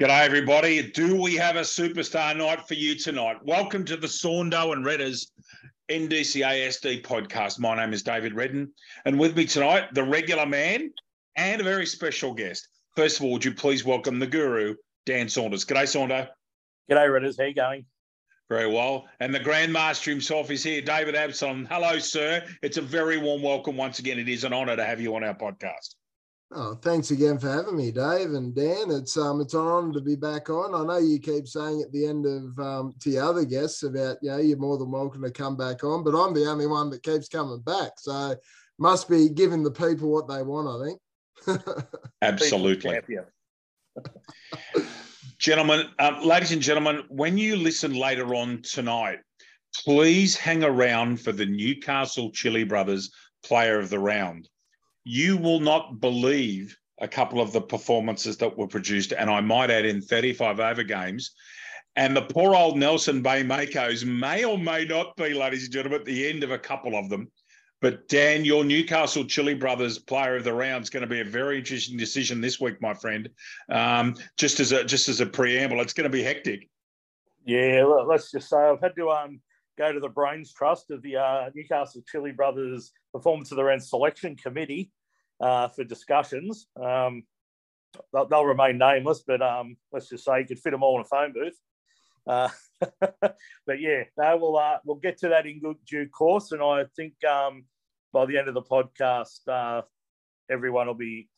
G'day, everybody. Do we have a superstar night for you tonight? Welcome to the Saundo and Redders NDCA SD podcast. My name is David Redden, and with me tonight, the regular man and a very special guest. First of all, would you please welcome the guru, Dan Saunders? G'day, Saundo. G'day, Redders. How you going? Very well. And the Grandmaster himself is here, David Absalom. Hello, sir. It's a very warm welcome once again. It is an honour to have you on our podcast. Oh, thanks again for having me, Dave and Dan. It's um, it's an honour to be back on. I know you keep saying at the end of um, to your other guests about you know you're more than welcome to come back on, but I'm the only one that keeps coming back. So must be giving the people what they want. I think. Absolutely. gentlemen, um, ladies and gentlemen, when you listen later on tonight, please hang around for the Newcastle Chili Brothers Player of the Round you will not believe a couple of the performances that were produced, and I might add in 35 over games. And the poor old Nelson Bay Makos may or may not be, ladies and gentlemen, at the end of a couple of them. But Dan, your Newcastle Chili Brothers player of the round is going to be a very interesting decision this week, my friend. Um, just as a just as a preamble, it's going to be hectic. Yeah, let's just say I've had to um, go to the brains trust of the uh, Newcastle Chili Brothers performance of the round selection committee uh, for discussions. Um, they'll, they'll, remain nameless, but um, let's just say you could fit them all in a phone booth. Uh, but yeah, no, we'll uh, we'll get to that in good due course, and I think um, by the end of the podcast, uh, everyone will be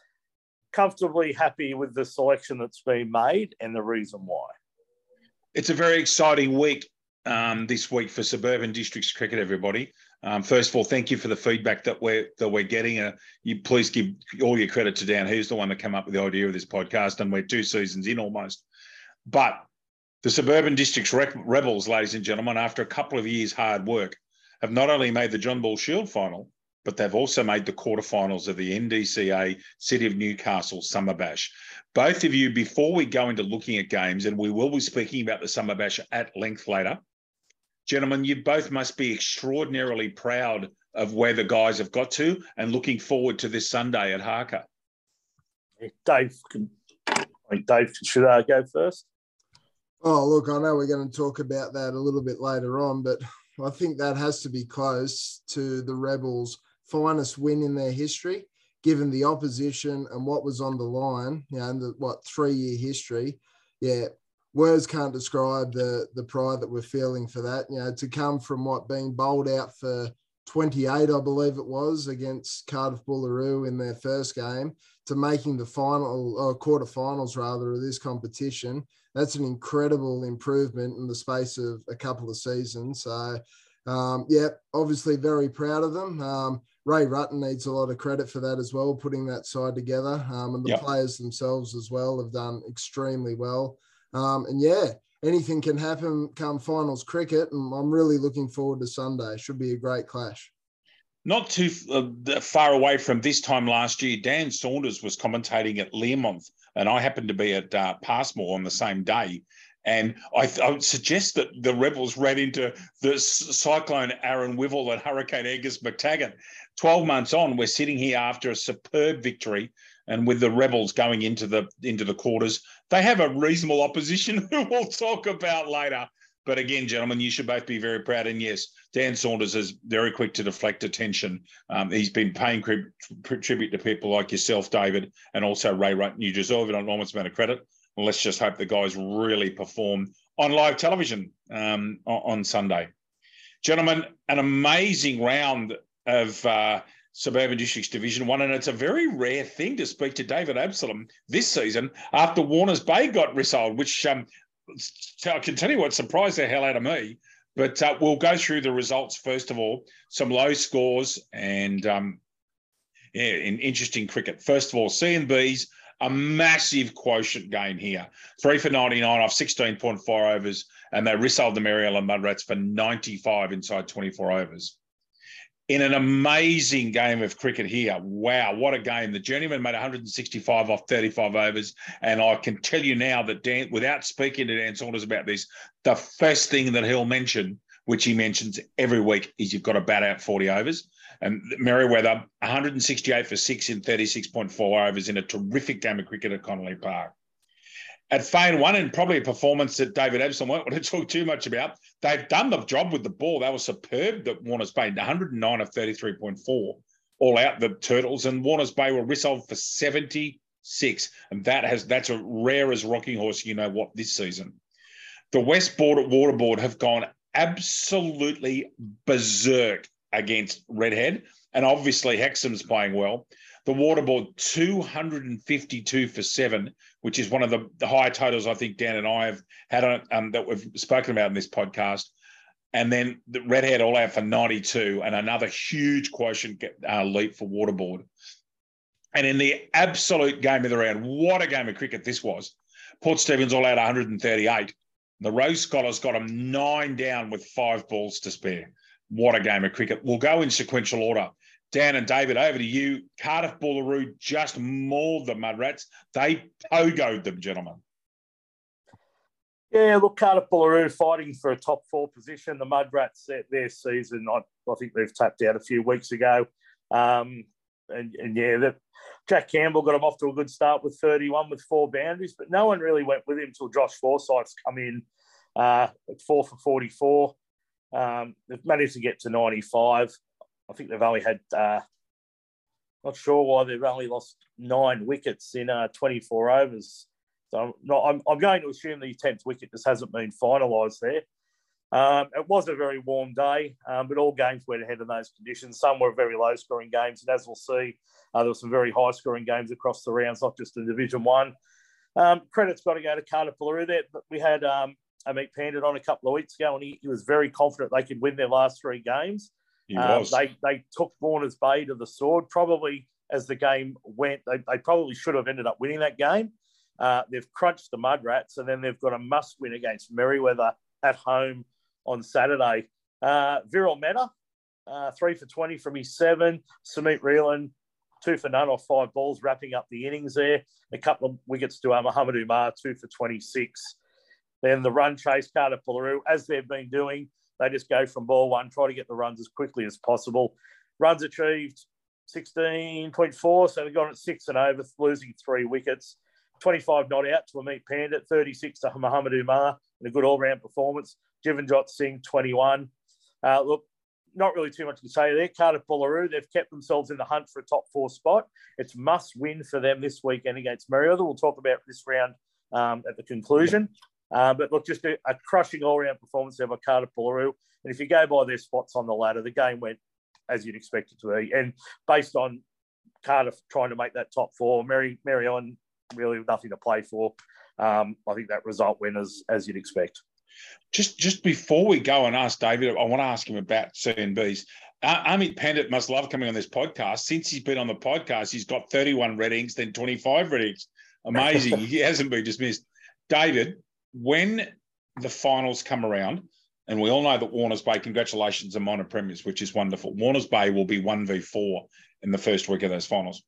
comfortably happy with the selection that's been made and the reason why. It's a very exciting week um, this week for suburban districts cricket, everybody. Um, first of all, thank you for the feedback that we're that we're getting. Uh, you please give all your credit to Dan. who's the one that came up with the idea of this podcast, and we're two seasons in almost. But the suburban districts rebels, ladies and gentlemen, after a couple of years' hard work, have not only made the John Ball Shield final, but they've also made the quarterfinals of the NDCA City of Newcastle Summer Bash. Both of you, before we go into looking at games, and we will be speaking about the Summer Bash at length later, Gentlemen, you both must be extraordinarily proud of where the guys have got to and looking forward to this Sunday at Harker. Dave, can, Dave, should I go first? Oh, look, I know we're going to talk about that a little bit later on, but I think that has to be close to the Rebels' finest win in their history, given the opposition and what was on the line, you know, and the, what three year history. Yeah, words can't describe the the pride that we're feeling for that. You know, to come from what being bowled out for 28, I believe it was, against Cardiff Boolaroo in their first game, to making the final or quarterfinals rather of this competition. That's an incredible improvement in the space of a couple of seasons. So, um, yeah, obviously very proud of them. Um, Ray Rutten needs a lot of credit for that as well, putting that side together. Um, and the yep. players themselves as well have done extremely well. Um, and yeah, anything can happen come finals cricket. And I'm really looking forward to Sunday. Should be a great clash. Not too uh, far away from this time last year, Dan Saunders was commentating at Learmonth, and I happened to be at uh, Passmore on the same day. And I, th- I, would suggest that the Rebels ran into the cyclone Aaron Wivell and Hurricane Angus McTaggart. 12 months on, we're sitting here after a superb victory and with the rebels going into the into the quarters, they have a reasonable opposition who we'll talk about later. But again, gentlemen, you should both be very proud. And yes, Dan Saunders is very quick to deflect attention. Um, he's been paying tribute to people like yourself, David, and also Ray Rutten. You deserve an enormous amount of credit. let's just hope the guys really perform on live television um, on Sunday. Gentlemen, an amazing round of uh, Suburban Districts Division One, and it's a very rare thing to speak to David Absalom this season after Warners Bay got resold, which um, I can tell you what surprised the hell out of me. But uh, we'll go through the results first of all, some low scores and um, yeah, in interesting cricket. First of all, CNB's a massive quotient gain here. Three for 99 off 16.4 overs, and they resold the Maryland Mudrats for 95 inside 24 overs in an amazing game of cricket here. Wow, what a game. The Journeyman made 165 off 35 overs. And I can tell you now that Dan, without speaking to Dan Saunders about this, the first thing that he'll mention, which he mentions every week, is you've got to bat out 40 overs. And Merewether, 168 for six in 36.4 overs in a terrific game of cricket at Connolly Park. at Feighan one, and probably a performance that David Absalom won't want to talk too much about. They've done the job with the ball. They were superb. That Warners Bay 109 of 33.4 all out the Turtles, and Warners Bay were resolved for 76, and that has that's a rare as rocking horse. You know what this season. The West Border Waterboard have gone absolutely berserk against Redhead, and obviously Hexham's playing well. The Waterboard 252 for seven, which is one of the, the high totals I think Dan and I have had on, um, that we've spoken about in this podcast. And then the Redhead all out for 92 and another huge quotient uh, leap for Waterboard. And in the absolute game of the round, what a game of cricket this was. Port Stephens all out 138. The Rogue Scholars got them nine down with five balls to spare. What a game of cricket. We'll go in sequential order. Dan and David, over to you. Cardiff Boolaroo just mauled the Mudrats. They pogoed them, gentlemen. Yeah, look, Cardiff Boolaroo fighting for a top four position. The Mudrats, their, their season, I, I, think they've tapped out a few weeks ago. Um, and, and, yeah, the, Jack Campbell got them off to a good start with 31 with four boundaries, but no one really went with him until Josh Forsyth's come in uh, at four for 44. Um, they've managed to get to 95. I think they've only had, uh, not sure why they've only lost nine wickets in uh, 24 overs. So I'm, not, I'm, I'm, going to assume the 10th wicket just hasn't been finalised there. Um, it was a very warm day, um, but all games went ahead in those conditions. Some were very low scoring games, and as we'll see, uh, there were some very high scoring games across the rounds, not just in Division One. Um, credit's got to go to Cardiff Boolaroo there. But we had um, Amit Pandit on a couple of weeks ago, and he, he, was very confident they could win their last three games. Um, they they took Warners Bay to the sword. Probably as the game went, they, they probably should have ended up winning that game. Uh, they've crunched the Mudrats, and then they've got a must win against Merewether at home on Saturday. Uh, Viral Mehta, uh, three for 20 from his seven. Samit Reelan, two for none off five balls, wrapping up the innings there. A couple of wickets to uh, Muhammad Umar, two for 26. Then the run chase, Cardiff Boolaroo, as they've been doing, they just go from ball one, try to get the runs as quickly as possible. Runs achieved 16.4, so they got it six and over, losing three wickets. 25 not out to Amit Pandit, 36 to Muhammad Umar, and a good all round performance. Jivanjot Singh, 21. Uh, look, not really too much to say there. Cardiff Boolaroo, they've kept themselves in the hunt for a top four spot. It's must win for them this weekend against Merewether. We'll talk about this round um, at the conclusion. Uh, but look, just a, a crushing all round performance there by Cardiff Boolaroo. And if you go by their spots on the ladder, the game went as you'd expect it to be. And based on Cardiff trying to make that top four, Maryland really nothing to play for. Um, I think that result went as, as you'd expect. Just just before we go and ask David, I want to ask him about CNBs. Uh, Amit Pandit must love coming on this podcast. Since he's been on the podcast, he's got 31 red inks, then 25 red inks. Amazing. he hasn't been dismissed. David, when the finals come around, and we all know that Warners Bay, congratulations, are minor premiers, which is wonderful. Warners Bay will be 1v4 in the first week of those finals.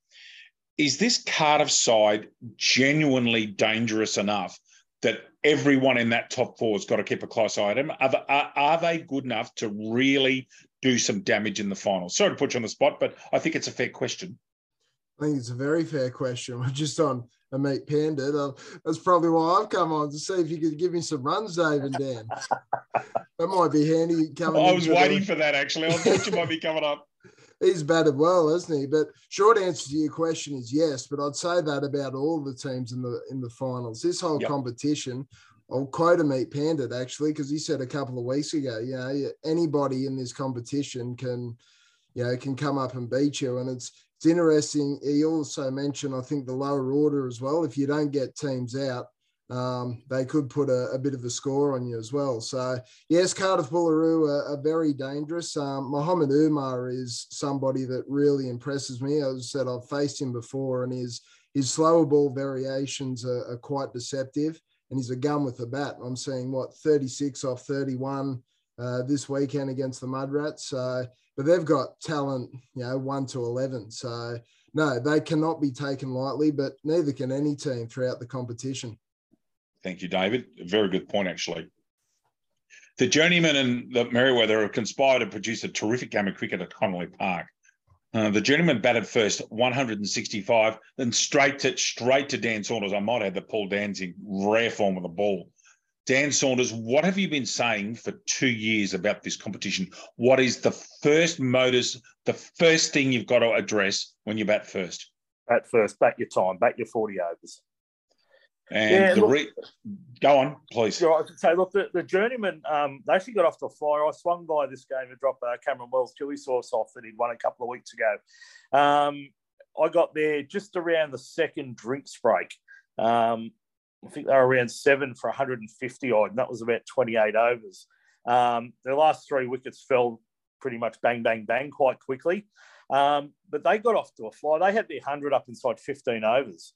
Is this Cardiff side genuinely dangerous enough that everyone in that top four has got to keep a close eye on them? Are, the, are, are, they good enough to really do some damage in the final? Sorry to put you on the spot, but I think it's a fair question. I think it's a very fair question. Just on Amit Pandit. Uh, that's probably why I've come on to see if you could give me some runs, Dave and Dan. that might be handy coming. I was waiting the... for that actually. I thought you might be coming up he's batted well, hasn't he? But short answer to your question is yes. But I'd say that about all the teams in the in the finals. This whole yep. competition, I'll quote Amit Pandit actually because he said a couple of weeks ago, you know, anybody in this competition can, you know, can come up and beat you, and it's it's interesting. He also mentioned, I think, the lower order as well. If you don't get teams out, um, they could put a, a, bit of a score on you as well. So, yes, Cardiff Boolaroo are, are very dangerous. Um, Mohammed Umar is somebody that really impresses me. As I said, I've faced him before, and his his slower ball variations are, are quite deceptive. And he's a gun with a bat. I'm seeing what 36 off 31 uh, this weekend against the Mudrats. So, but they've got talent, you know, one to 11. So, no, they cannot be taken lightly, but neither can any team throughout the competition. Thank you, David. A very good point, actually. The journeyman and the Merewether have conspired to produce a terrific game of cricket at Connolly Park. Uh, the journeyman batted first, 165, then straight to straight to Dan Saunders. I might add that Paul Dan's in rare form of the ball. Dan Saunders, what have you been saying for two years about this competition? What is the first modus, the first thing you've got to address when you bat first? Bat first, bat your time, bat your 40 overs. And yeah, the look, re- go on, please. Yeah, I should say, look, the, the journeyman, um, they actually got off the flyer. I swung by this game to drop uh, Cameron Wells chili sauce off that he'd won a couple of weeks ago. Um, I got there just around the second drinks break. Um, I think they were around seven for 150 odd, and that was about 28 overs. Um, their last three wickets fell pretty much bang, bang, bang quite quickly. Um, but they got off to a fly. They had their 100 up inside 15 overs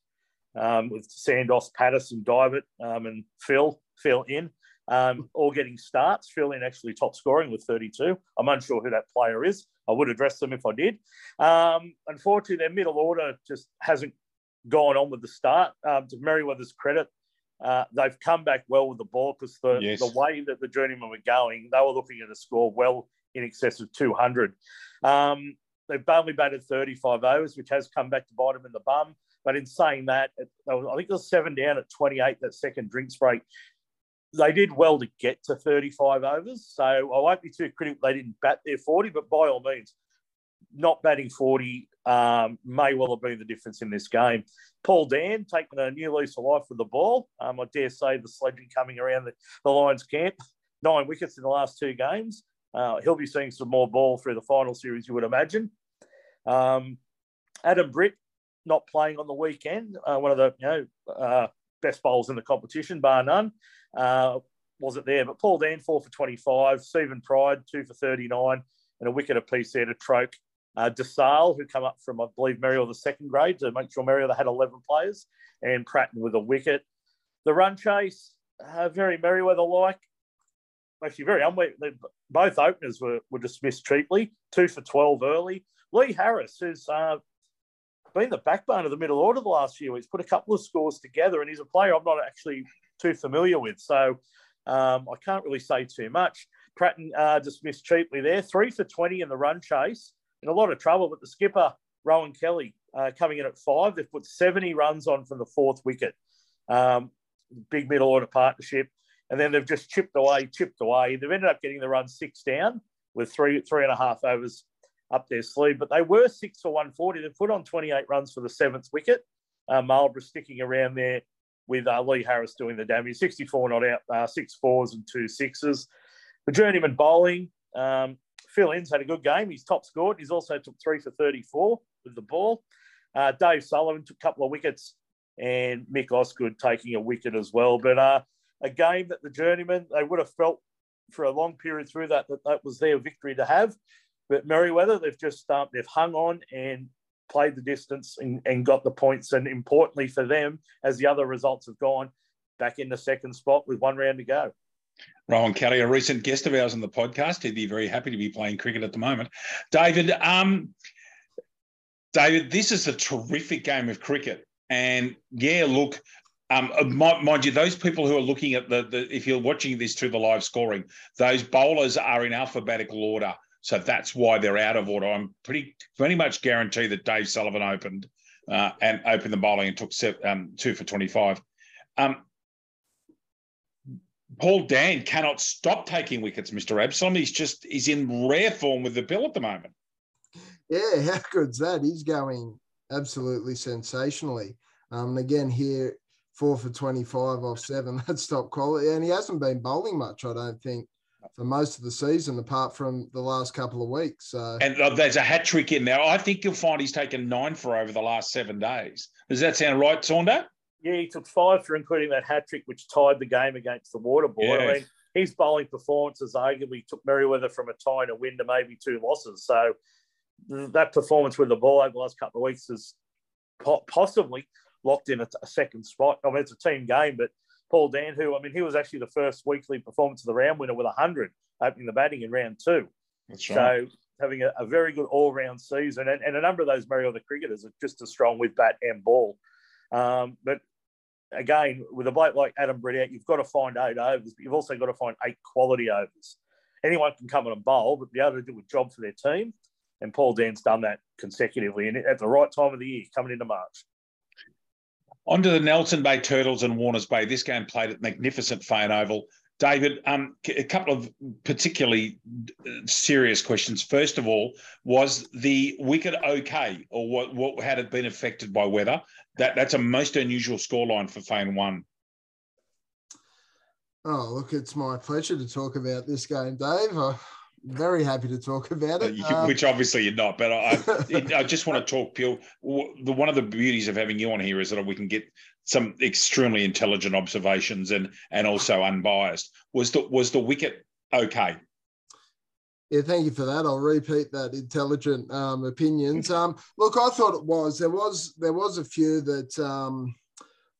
um, with Sandos, Patterson, Divert, um, and Phil, Phil in, um, all getting starts. Phil in actually top scoring with 32. I'm unsure who that player is. I would address them if I did. Um, unfortunately, their middle order just hasn't gone on with the start. Um, to Merewether's credit, uh, they've come back well with the ball because the, yes. the way that the journeymen were going, they were looking at a score well in excess of 200. Um, they've only batted 35 overs, which has come back to bite them in the bum. But in saying that, I think it was seven down at 28, that second drinks break. They did well to get to 35 overs. So I won't be too critical they didn't bat their 40, but by all means, not batting 40 um, may well have been the difference in this game. Paul Dan taking a new lease of life with the ball. Um, I dare say the sledging coming around the, the Lions camp. Nine wickets in the last two games. Uh, he'll be seeing some more ball through the final series, you would imagine. Um, Adam Britt not playing on the weekend, uh, one of the you know uh, best bowls in the competition, bar none. Uh, wasn't there, but Paul Dan four for twenty five, Stephen Pride two for thirty nine, and a wicket apiece there to Troke. Uh, DeSalle, who come up from, I believe, Merrill the second grade to make sure Merrill had 11 players, and Pratton with a wicket. The run chase, uh, very Merewether like. Actually, very unweighed. Both openers were, were dismissed cheaply, two for 12 early. Lee Harris, who's uh, been the backbone of the middle order the last few weeks, put a couple of scores together, and he's a player I'm not actually too familiar with. So um, I can't really say too much. Pratton uh, dismissed cheaply there, three for 20 in the run chase, in a lot of trouble. But the skipper, Rowan Kelly, uh, coming in at five, they've put 70 runs on from the fourth wicket. Um, big middle order partnership. And then they've just chipped away, chipped away. They've ended up getting the run six down with three, three and a half overs up their sleeve. But they were six for 140. They put on 28 runs for the seventh wicket. Uh, Marlborough sticking around there with uh, Lee Harris doing the damage. 64 not out, uh, six fours and two sixes. The journeyman bowling, um, Phil Inns had a good game. He's top scored. He's also took three for 34 with the ball. Uh, Dave Sullivan took a couple of wickets and Mick Osgood taking a wicket as well. But uh, a game that the journeyman, they would have felt for a long period through that that that was their victory to have. But Merewether, they've just um, they've hung on and played the distance and, and got the points. And importantly for them, as the other results have gone, back in the second spot with one round to go. Rowan Kelly, a recent guest of ours on the podcast. He'd be very happy to be playing cricket at the moment. David, um, David, this is a terrific game of cricket. And yeah, look, um, uh, mind, you, those people who are looking at the, the, if you're watching this through the live scoring, those bowlers are in alphabetical order. So that's why they're out of order. I'm pretty pretty much guarantee that Dave Sullivan opened uh, and opened the bowling and took um, two for 25. Um, Paul Dan cannot stop taking wickets, Mr. Absalom. He's just he's in rare form with the bill at the moment. Yeah, how good's that? He's going absolutely sensationally. Um, again, here four for 25 off seven. That's top quality. And he hasn't been bowling much, I don't think, for most of the season, apart from the last couple of weeks. So. And uh, there's a hat trick in there. I think you'll find he's taken nine for over the last seven days. Does that sound right, Saunder? Yeah, he took five for, including that hat trick, which tied the game against the Waterboard. Yeah. I mean, his bowling performances arguably took Merewether from a tie and a win to maybe two losses. So that performance with the ball over the last couple of weeks has possibly locked in a, a second spot. I mean, it's a team game, but Paul Dan, who I mean, he was actually the first weekly performance of the round winner with 100 opening the batting in round two. That's right. So having a, a very good all round season, and, and, a number of those Merewether cricketers are just as strong with bat and ball. Um, but again, with a bloke like Adam Britt you've got to find eight overs, but you've also got to find eight quality overs. Anyone can come in and bowl, but be able to do a job for their team. and Paul Dan's done that consecutively and at the right time of the year, coming into March. On to the Nelson Bay Turtles and Warners Bay. This game played at magnificent Feighan Oval. David, um, a couple of particularly uh, serious questions. First of all, was the wicket okay, or what? What had it been affected by weather? That that's a most unusual scoreline for Feighan One. Oh, look, it's my pleasure to talk about this game, Dave. I'm very happy to talk about it. Um, Which obviously you're not, but I, I just want to talk pure. The one of the beauties of having you on here is that we can get some extremely intelligent observations and and also unbiased. Was the was the wicket okay? Yeah, thank you for that. I'll repeat that intelligent um, opinions. Um, look, I thought it was there was there was a few that um,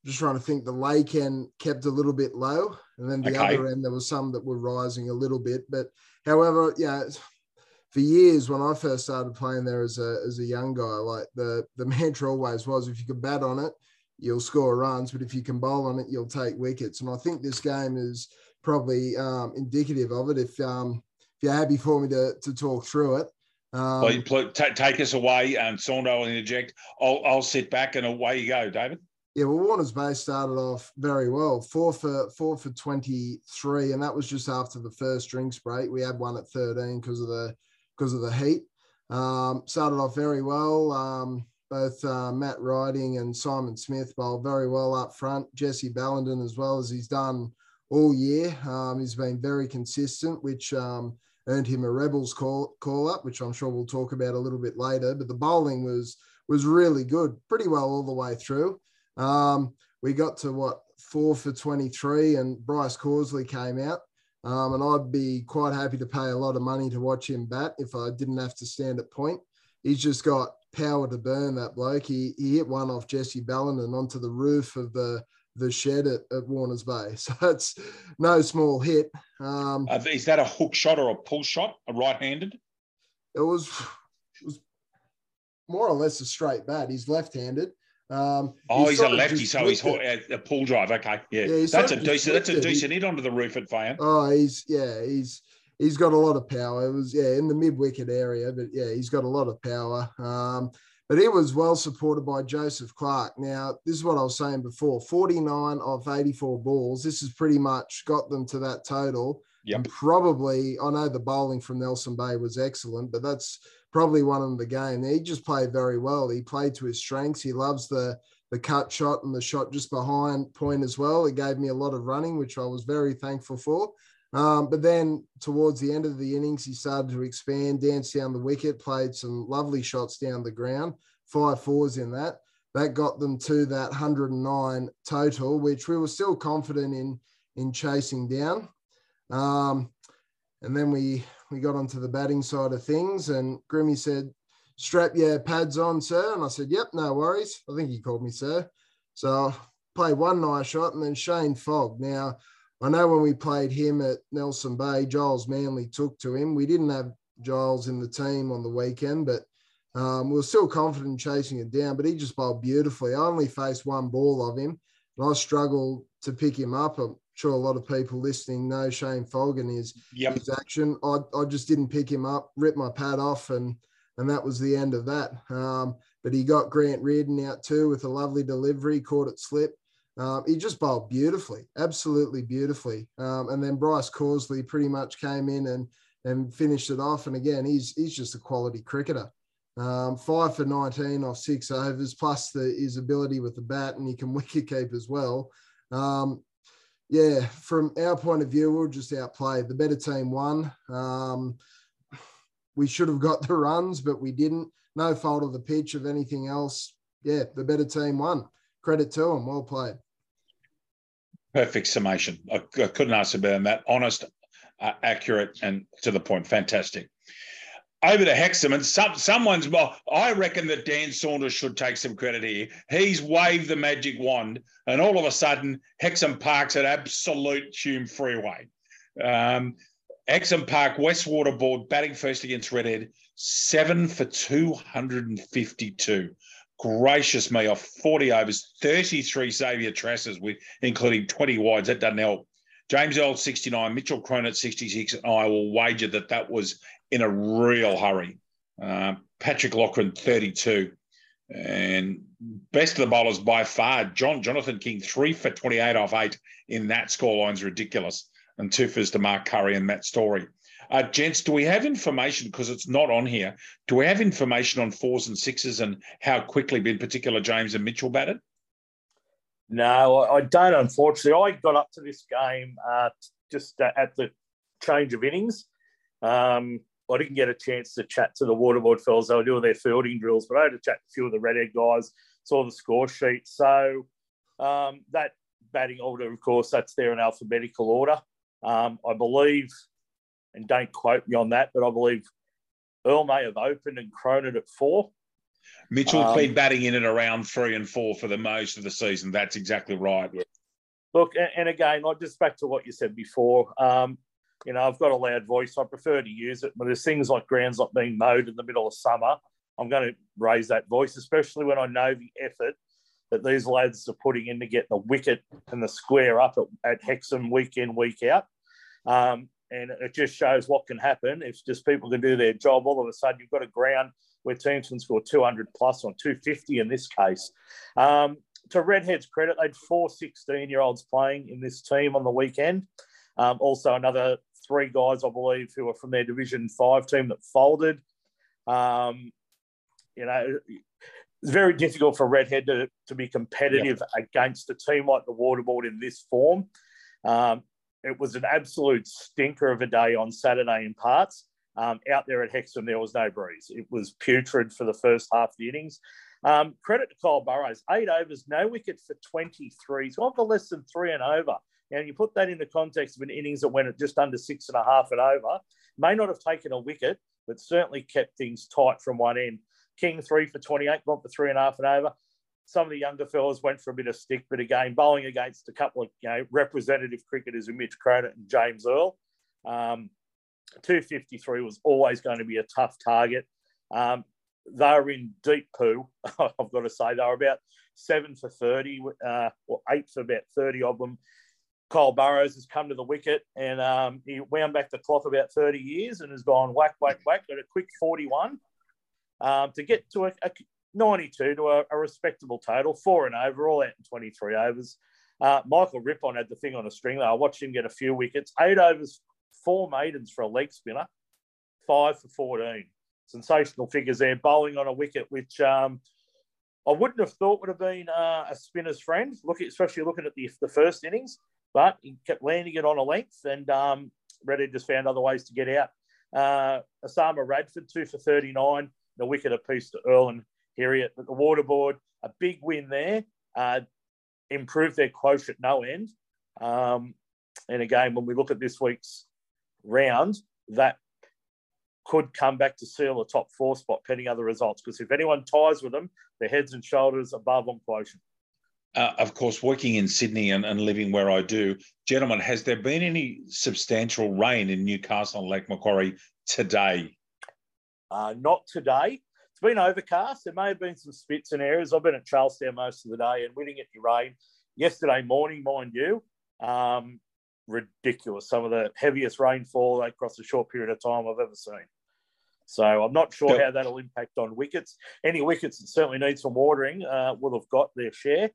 just trying to think. The lake end kept a little bit low, and then the okay. other end there was some that were rising a little bit. But however, yeah, for years when I first started playing there as a as a young guy, like the the mantra always was, if you can bat on it, you'll score runs, but if you can bowl on it, you'll take wickets. And I think this game is probably um, indicative of it. If um, you're happy for me to to talk through it. Um, well, t- take us away, and Saundo will interject. I'll, I'll sit back, and away you go, David. Yeah, well, Warners Bay started off very well, four for four for twenty three, and that was just after the first drinks break. We had one at thirteen because of the because of the heat. Um, started off very well. Um, both uh, Matt Riding and Simon Smith bowled very well up front. Jesse Ballenden, as well as he's done all year, um, he's been very consistent, which um, earned him a Rebels call, call up, which I'm sure we'll talk about a little bit later. But the bowling was was really good, pretty well all the way through. Um, we got to what four for 23, and Bryce Causley came out. Um, and I'd be quite happy to pay a lot of money to watch him bat if I didn't have to stand at point. He's just got power to burn that bloke. He, he hit one off Jesse Ballenden onto the roof of the the shed at, at Warners Bay. So it's no small hit. Um, uh, is that a hook shot or a pull shot, a right handed? It was, it was more or less a straight bat. He's left handed. Um, oh, he's, he's a lefty, so he's it. a pull drive. Okay, yeah, yeah that's a decent. That's a decent hit onto the roof at Feighan. Oh, he's yeah, he's he's got a lot of power. It was yeah in the mid wicket area, but yeah, he's got a lot of power. Um, but he was well supported by Joseph Clark. Now, this is what I was saying before 49 of 84 balls. This has pretty much got them to that total. Yep. And probably, I know the bowling from Nelson Bay was excellent, but that's probably one of the game. He just played very well. He played to his strengths. He loves the the cut shot and the shot just behind point as well. It gave me a lot of running, which I was very thankful for. Um, but then towards the end of the innings, he started to expand, dance down the wicket, played some lovely shots down the ground, five fours in that. That got them to that 109 total, which we were still confident in in chasing down. Um, and then we we got onto the batting side of things, and Grimmy said, "Strap your pads on, sir." And I said, "Yep, no worries." I think he called me sir. So played one nice shot, and then Shane Fogg. Now I know when we played him at Nelson Bay, Giles Manley took to him. We didn't have Giles in the team on the weekend, but um, we were still confident in chasing it down. But he just bowled beautifully. I only faced one ball of him, and I struggled to pick him up. I'm sure a lot of people listening know Shane Fogg and his, yep. his action. I, I just didn't pick him up, ripped my pad off, and and that was the end of that. Um, but he got Grant Reardon out too with a lovely delivery, caught it slip. Um, he just bowled beautifully, absolutely beautifully. Um, and then Bryce Causley pretty much came in and and finished it off. And again, he's he's just a quality cricketer. Um, five for 19 off six overs, plus the, his ability with the bat, and he can wicket keep as well. Um, yeah, from our point of view, we are just outplayed. The better team won. Um, we should have got the runs, but we didn't. No fault of the pitch of anything else. Yeah, the better team won. Credit to them. Well played. Perfect summation. I, I couldn't ask for better than that. Honest, uh, accurate, and to the point. Fantastic. Over to Hexham, and some, someone's. Well, I reckon that Dan Saunders should take some credit here. He's waved the magic wand, and all of a sudden, Hexham Park's an absolute Hume freeway. Um, Hexham Park, Westwater Board batting first against Redhead, seven for 252 gracious me, off 40 overs, 33 Xavier Trasses, with including 20 wides. That doesn't help. James Earl 69, Mitchell Cronin 66. And I will wager that that was in a real hurry. Uh, Patrick Loughran, 32. And best of the bowlers by far, John Jonathan King, three for 28 off eight in that scoreline is ridiculous. And two fers to Mark Curry and Matt Story. Uh, gents, do we have information, because it's not on here, do we have information on fours and sixes and how quickly, in particular, James and Mitchell batted? No, I don't, unfortunately. I got up to this game uh, just at the change of innings. Um, I didn't get a chance to chat to the waterboard fellas. They were doing their fielding drills, but I had to chat to a few of the redhead guys, saw the score sheet. So um, that batting order, of course, that's there in alphabetical order. Um, I believe, and don't quote me on that, but I believe Earl may have opened and Cronin at four. Mitchell um, been batting in and around three and four for the most of the season. That's exactly right. Look, and, again, like just back to what you said before, um, you know, I've got a loud voice. I prefer to use it. But there's things like grounds not being mowed in the middle of summer. I'm going to raise that voice, especially when I know the effort that these lads are putting in to get the wicket and the square up at, at Hexham week in, week out. Um, and it just shows what can happen if just people can do their job. All of a sudden, you've got a ground where teams can score 200 plus on 250 in this case. Um, to Redhead's credit, they had four 16 year olds playing in this team on the weekend. Um, also, another three guys, I believe, who are from their Division Five team that folded. Um, you know, it's very difficult for Redhead to, to be competitive yep. against a team like the Waterboard in this form. Um, it was an absolute stinker of a day on Saturday in parts. Um, out there at Hexham, there was no breeze. It was putrid for the first half of the innings. Um, credit to Kyle Burrows, eight overs, no wicket for 23. He's gone for less than three and over. And you put that in the context of an innings that went at just under six and a half and over, may not have taken a wicket, but certainly kept things tight from one end. King three for 28, gone for three and a half and over. Some of the younger fellas went for a bit of stick, but again, bowling against a couple of you know, representative cricketers Mitch Cronin and James Earl. Um, 253 was always going to be a tough target. Um, they were in deep poo, I've got to say. They were about seven for 30, uh, or eight for about 30 of them. Kyle Burrows has come to the wicket and um, he wound back the clock about 30 years and has gone whack, whack, whack at a quick 41 um, to get to a, a 92 to a, a, respectable total, four and over, all out in 23 overs. Uh, Michael Rippon had the thing on a string there. I watched him get a few wickets, eight overs, four maidens for a leg spinner, five for 14. Sensational figures there, bowling on a wicket, which um, I wouldn't have thought would have been uh, a spinner's friend, look, especially looking at the, the first innings but he kept landing it on a length, and um, Reddy just found other ways to get out. Uh, Osama Radford, two for 39, the wicket apiece to Earl and Harriet. But the Waterboard, a big win there, uh, improved their quotient no end. Um, and again, when we look at this week's round, that could come back to seal a top four spot pending other results. Because if anyone ties with them, they're heads and shoulders above on quotient uh, of course, working in Sydney and, and, living where I do, gentlemen, has there been any substantial rain in Newcastle and Lake Macquarie today? Uh, not today. It's been overcast. There may have been some spits and areas. I've been at Charlestown most of the day and we didn't get any rain. Yesterday morning, mind you, um, ridiculous. Some of the heaviest rainfall across a short period of time I've ever seen. So I'm not sure how that'll impact on wickets. Any wickets that certainly need some watering uh, will have got their share.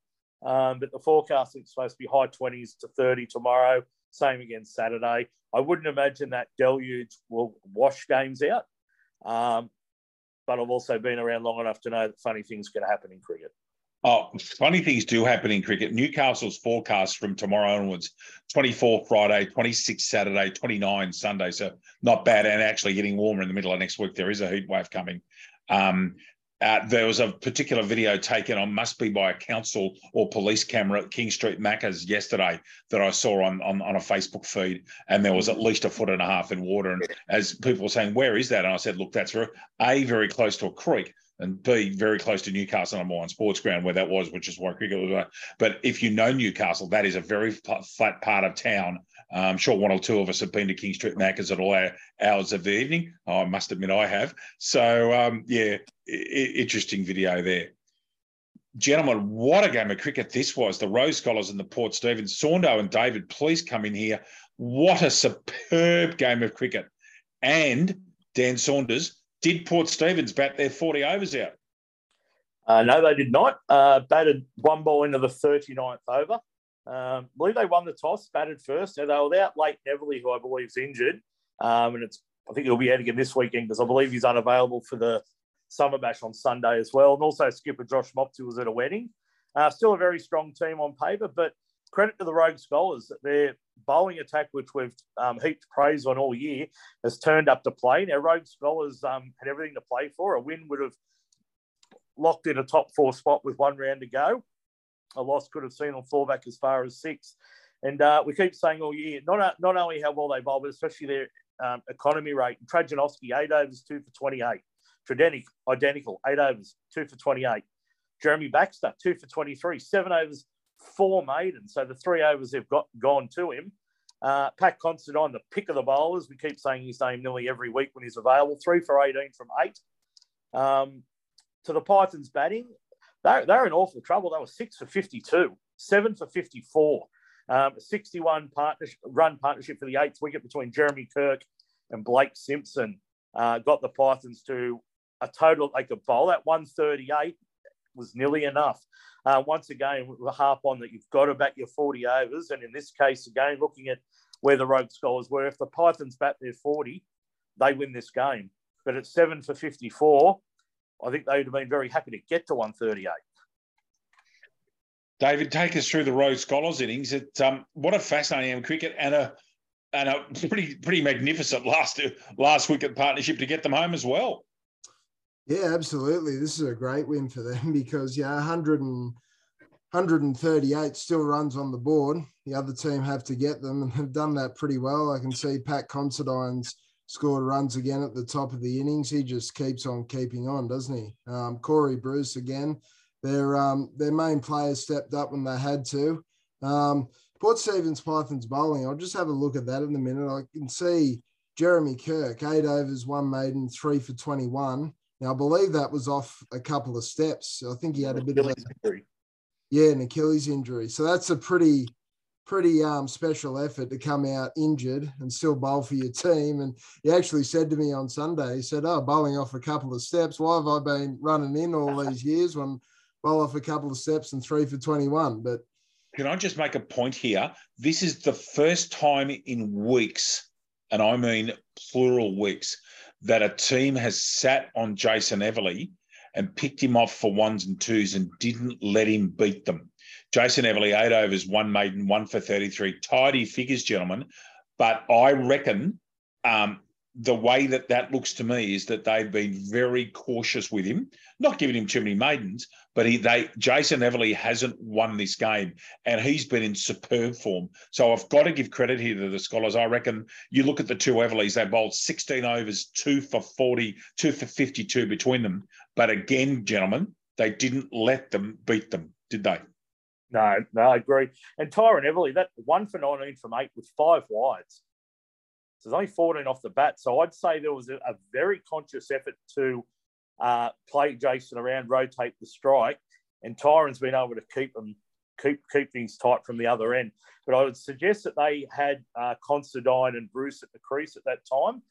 Um, but the forecast is supposed to be high 20s to 30 tomorrow. Same again Saturday. I wouldn't imagine that deluge will wash games out. Um, but I've also been around long enough to know that funny things can happen in cricket. Oh, funny things do happen in cricket. Newcastle's forecast from tomorrow onwards 24 Friday, 26 Saturday, 29 Sunday. So not bad. And actually getting warmer in the middle of next week. There is a heat wave coming. Um, uh, there was a particular video taken on must be by a council or police camera at King Street Macca's yesterday that I saw on, on, on a Facebook feed, and there was at least a foot and a half in water. And as people were saying, where is that? And I said, look, that's a very close to a creek, and B very close to Newcastle number one sports ground where that was, which is why cricket was. But if you know Newcastle, that is a very flat part of town I'm sure one or two of us have been to King Street Macca's at all hours of the evening. I must admit I have. So, um, yeah, interesting video there. Gentlemen, what a game of cricket this was. The Rogue Scholars and the Port Stephens. Saundo and David, please come in here. What a superb game of cricket. And Dan Saunders, Did Port Stephens bat their 40 overs out? Uh, no, they did not. Uh, batted one ball into the 39th over. Um, I believe they won the toss, batted first. Now, they were without Late Everly, who I believe is injured. Um, and it's I think he'll be out again this weekend because I believe he's unavailable for the Summer Bash on Sunday as well. And also skipper Josh Mopsy was at a wedding. Uh, still a very strong team on paper, but credit to the Rogue Scholars. That their bowling attack, which we've um, heaped praise on all year, has turned up to play. Now, Rogue Scholars um, had everything to play for. A win would have locked in a top four spot with one round to go. A loss could have seen them fall back as far as six. And uh, we keep saying all year, not, not only how well they bowl, but especially their um, economy rate. Trajanovski, eight overs, two for 28. Tredenick, identical, eight overs, two for 28. Jeremy Baxter, two for 23, seven overs, four maiden. So the three overs have got gone to him. Uh, Pat Considine, the pick of the bowlers. We keep saying his name nearly every week when he's available. Three for 18 from eight. Um, to the Pythons batting, they're, they're in awful trouble. They were six for 52, seven for 54. Um, 61 partnership, run partnership for the eighth wicket between Jeremy Kirk and Blake Simpson uh, got the Pythons to a total, they could bowl at 138 was nearly enough. Uh, once again, we harp on that you've got to bat your 40 overs. And in this case, again, looking at where the Rogue Scholars were, if the Pythons bat their 40, they win this game. But at seven for 54, I think they would have been very happy to get to 138. David, take us through the Rogue Scholars innings. It, um, what a fascinating cricket and a and a pretty pretty magnificent last last wicket partnership to get them home as well. Yeah, absolutely. This is a great win for them because yeah, 100 and 138 still runs on the board. The other team have to get them and have done that pretty well. I can see Pat Considine's scored runs again at the top of the innings. He just keeps on keeping on, doesn't he? Um, Corey Bruce again. Their um, their main players stepped up when they had to. Um, Port Stephens Pythons bowling. I'll just have a look at that in a minute. I can see Jeremy Kirk, eight overs, one maiden, three for 21. Now, I believe that was off a couple of steps. I think he had a bit Achilles of a, injury. Yeah, an Achilles injury. So that's a pretty, pretty um, special effort to come out injured and still bowl for your team. And he actually said to me on Sunday, he said, Oh, bowling off a couple of steps. Why have I been running in all these years when bowl off a couple of steps and three for 21? But can I just make a point here? This is the first time in weeks, and I mean plural weeks, that a team has sat on Jason Everly and picked him off for ones and twos and didn't let him beat them. Jason Everly, eight overs, one maiden, one for 33. Tidy figures, gentlemen. But I reckon um, the way that that looks to me is that they've been very cautious with him, not giving him too many maidens, but he they Jason Everly hasn't won this game and he's been in superb form. So I've got to give credit here to the scholars. I reckon you look at the two Everlys, they bowled 16 overs, two for 40, two for 52 between them. But again, gentlemen, they didn't let them beat them, did they? No, no, I agree. And Tyrone Everly, that one for 19 from eight with five wides so there's only 14 off the bat. So I'd say there was a, a very conscious effort to uh, play Jason around, rotate the strike, and Tyron's been able to keep them keep keep things tight from the other end. But I would suggest that they had uh, Considine and Bruce at the crease at that time.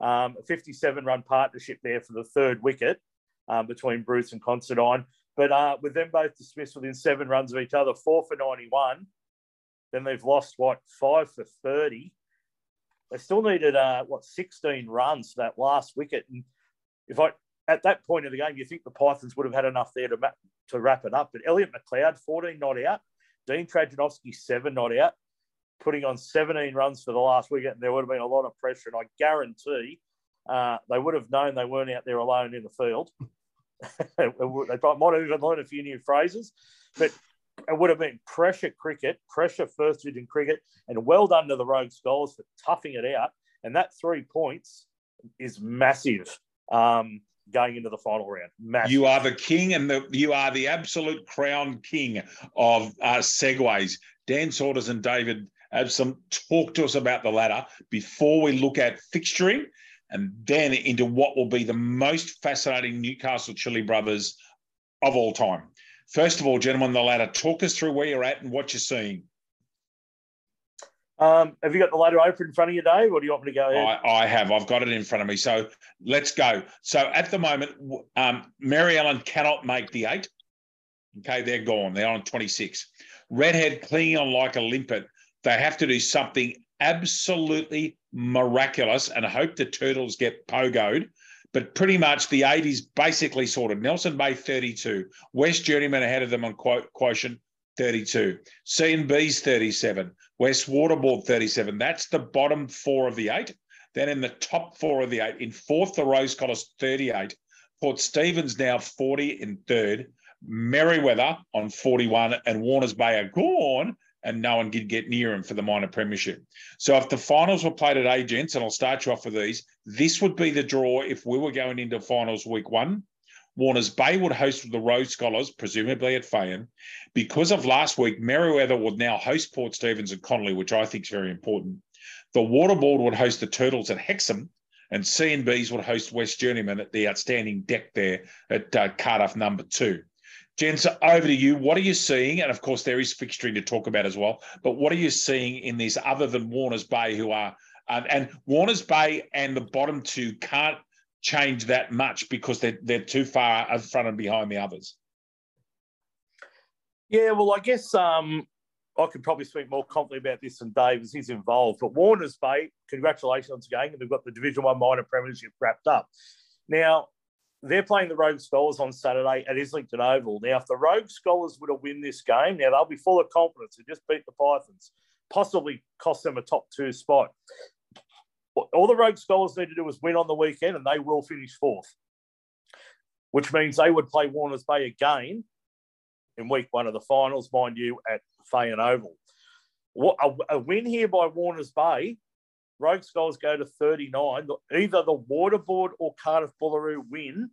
Um, a 57 run partnership there for the third wicket um, between Bruce and Considine. But uh, with them both dismissed within seven runs of each other, four for 91, then they've lost what, five for 30 they still needed uh, what 16 runs for that last wicket. And if I at that point of the game, you think the Pythons would have had enough there to to wrap it up. But Elliot McLeod, 14 not out. Dean Trajanovski, seven not out, putting on 17 runs for the last wicket. And there would have been a lot of pressure. And I guarantee uh, they would have known they weren't out there alone in the field. they might even learned a few new phrases. But it would have been pressure cricket, pressure first division cricket, and well done to the Rogue Scholars for toughing it out. And that three points is massive um, going into the final round. Massive. You are the king, and the, you are the absolute crown king of uh, segues. Dan Saunders and David some talk to us about the ladder before we look at fixturing and then into what will be the most fascinating Newcastle Chili Brothers of all time. First of all, gentlemen, the ladder, talk us through where you're at and what you're seeing. Um, have you got the ladder open in front of you, Dave, or do you want me to go ahead? I, I have. I've got it in front of me. So let's go. So at the moment, um, Maryland cannot make the eight. Okay, they're gone. They're on 26. Redhead clinging on like a limpet. They have to do something absolutely miraculous and I hope the turtles get pogoed. But pretty much the eight is basically sorted. Nelson Bay 32. West Journeyman ahead of them on quote, quotient 32. C and B's 37. West Waterboard 37. That's the bottom four of the eight. Then in the top four of the eight, in fourth, the Rogue Scholars 38. Port Stephens now 40 in third. Merewether on 41 and Warners Bay are gone and no one could get near him for the minor premiership. So if the finals were played at Agents, and I'll start you off with these, this would be the draw if we were going into finals week one. Warners Bay would host the Rogue Scholars, presumably at Feighan. Because of last week, Merewether would now host Port Stephens and Connolly, which I think is very important. The Waterboard would host the Turtles at Hexham, and C&Bs would host West Journeyman at the outstanding deck there at uh, Cardiff number two. Jens, over to you. What are you seeing? And of course, there is fixturing to talk about as well. But what are you seeing in this other than Warners Bay, who are um, and Warners Bay and the bottom two can't change that much because they're they're too far in front and behind the others. Yeah, well, I guess um, I could probably speak more confidently about this than Dave as he's involved. But Warners Bay, congratulations again, and they've got the Division One minor premiership wrapped up. Now they're playing the Rogue Scholars on Saturday at Islington Oval. Now, if the Rogue Scholars were to win this game, now they'll be full of confidence to just beat the Pythons, possibly cost them a top two spot all the Rogue Scholars need to do is win on the weekend and they will finish fourth, which means they would play Warners Bay again in week one of the finals, mind you, at Feighan Oval. What, a, win here by Warners Bay, Rogue Scholars go to 39. Either the Waterboard or Cardiff Boolaroo win,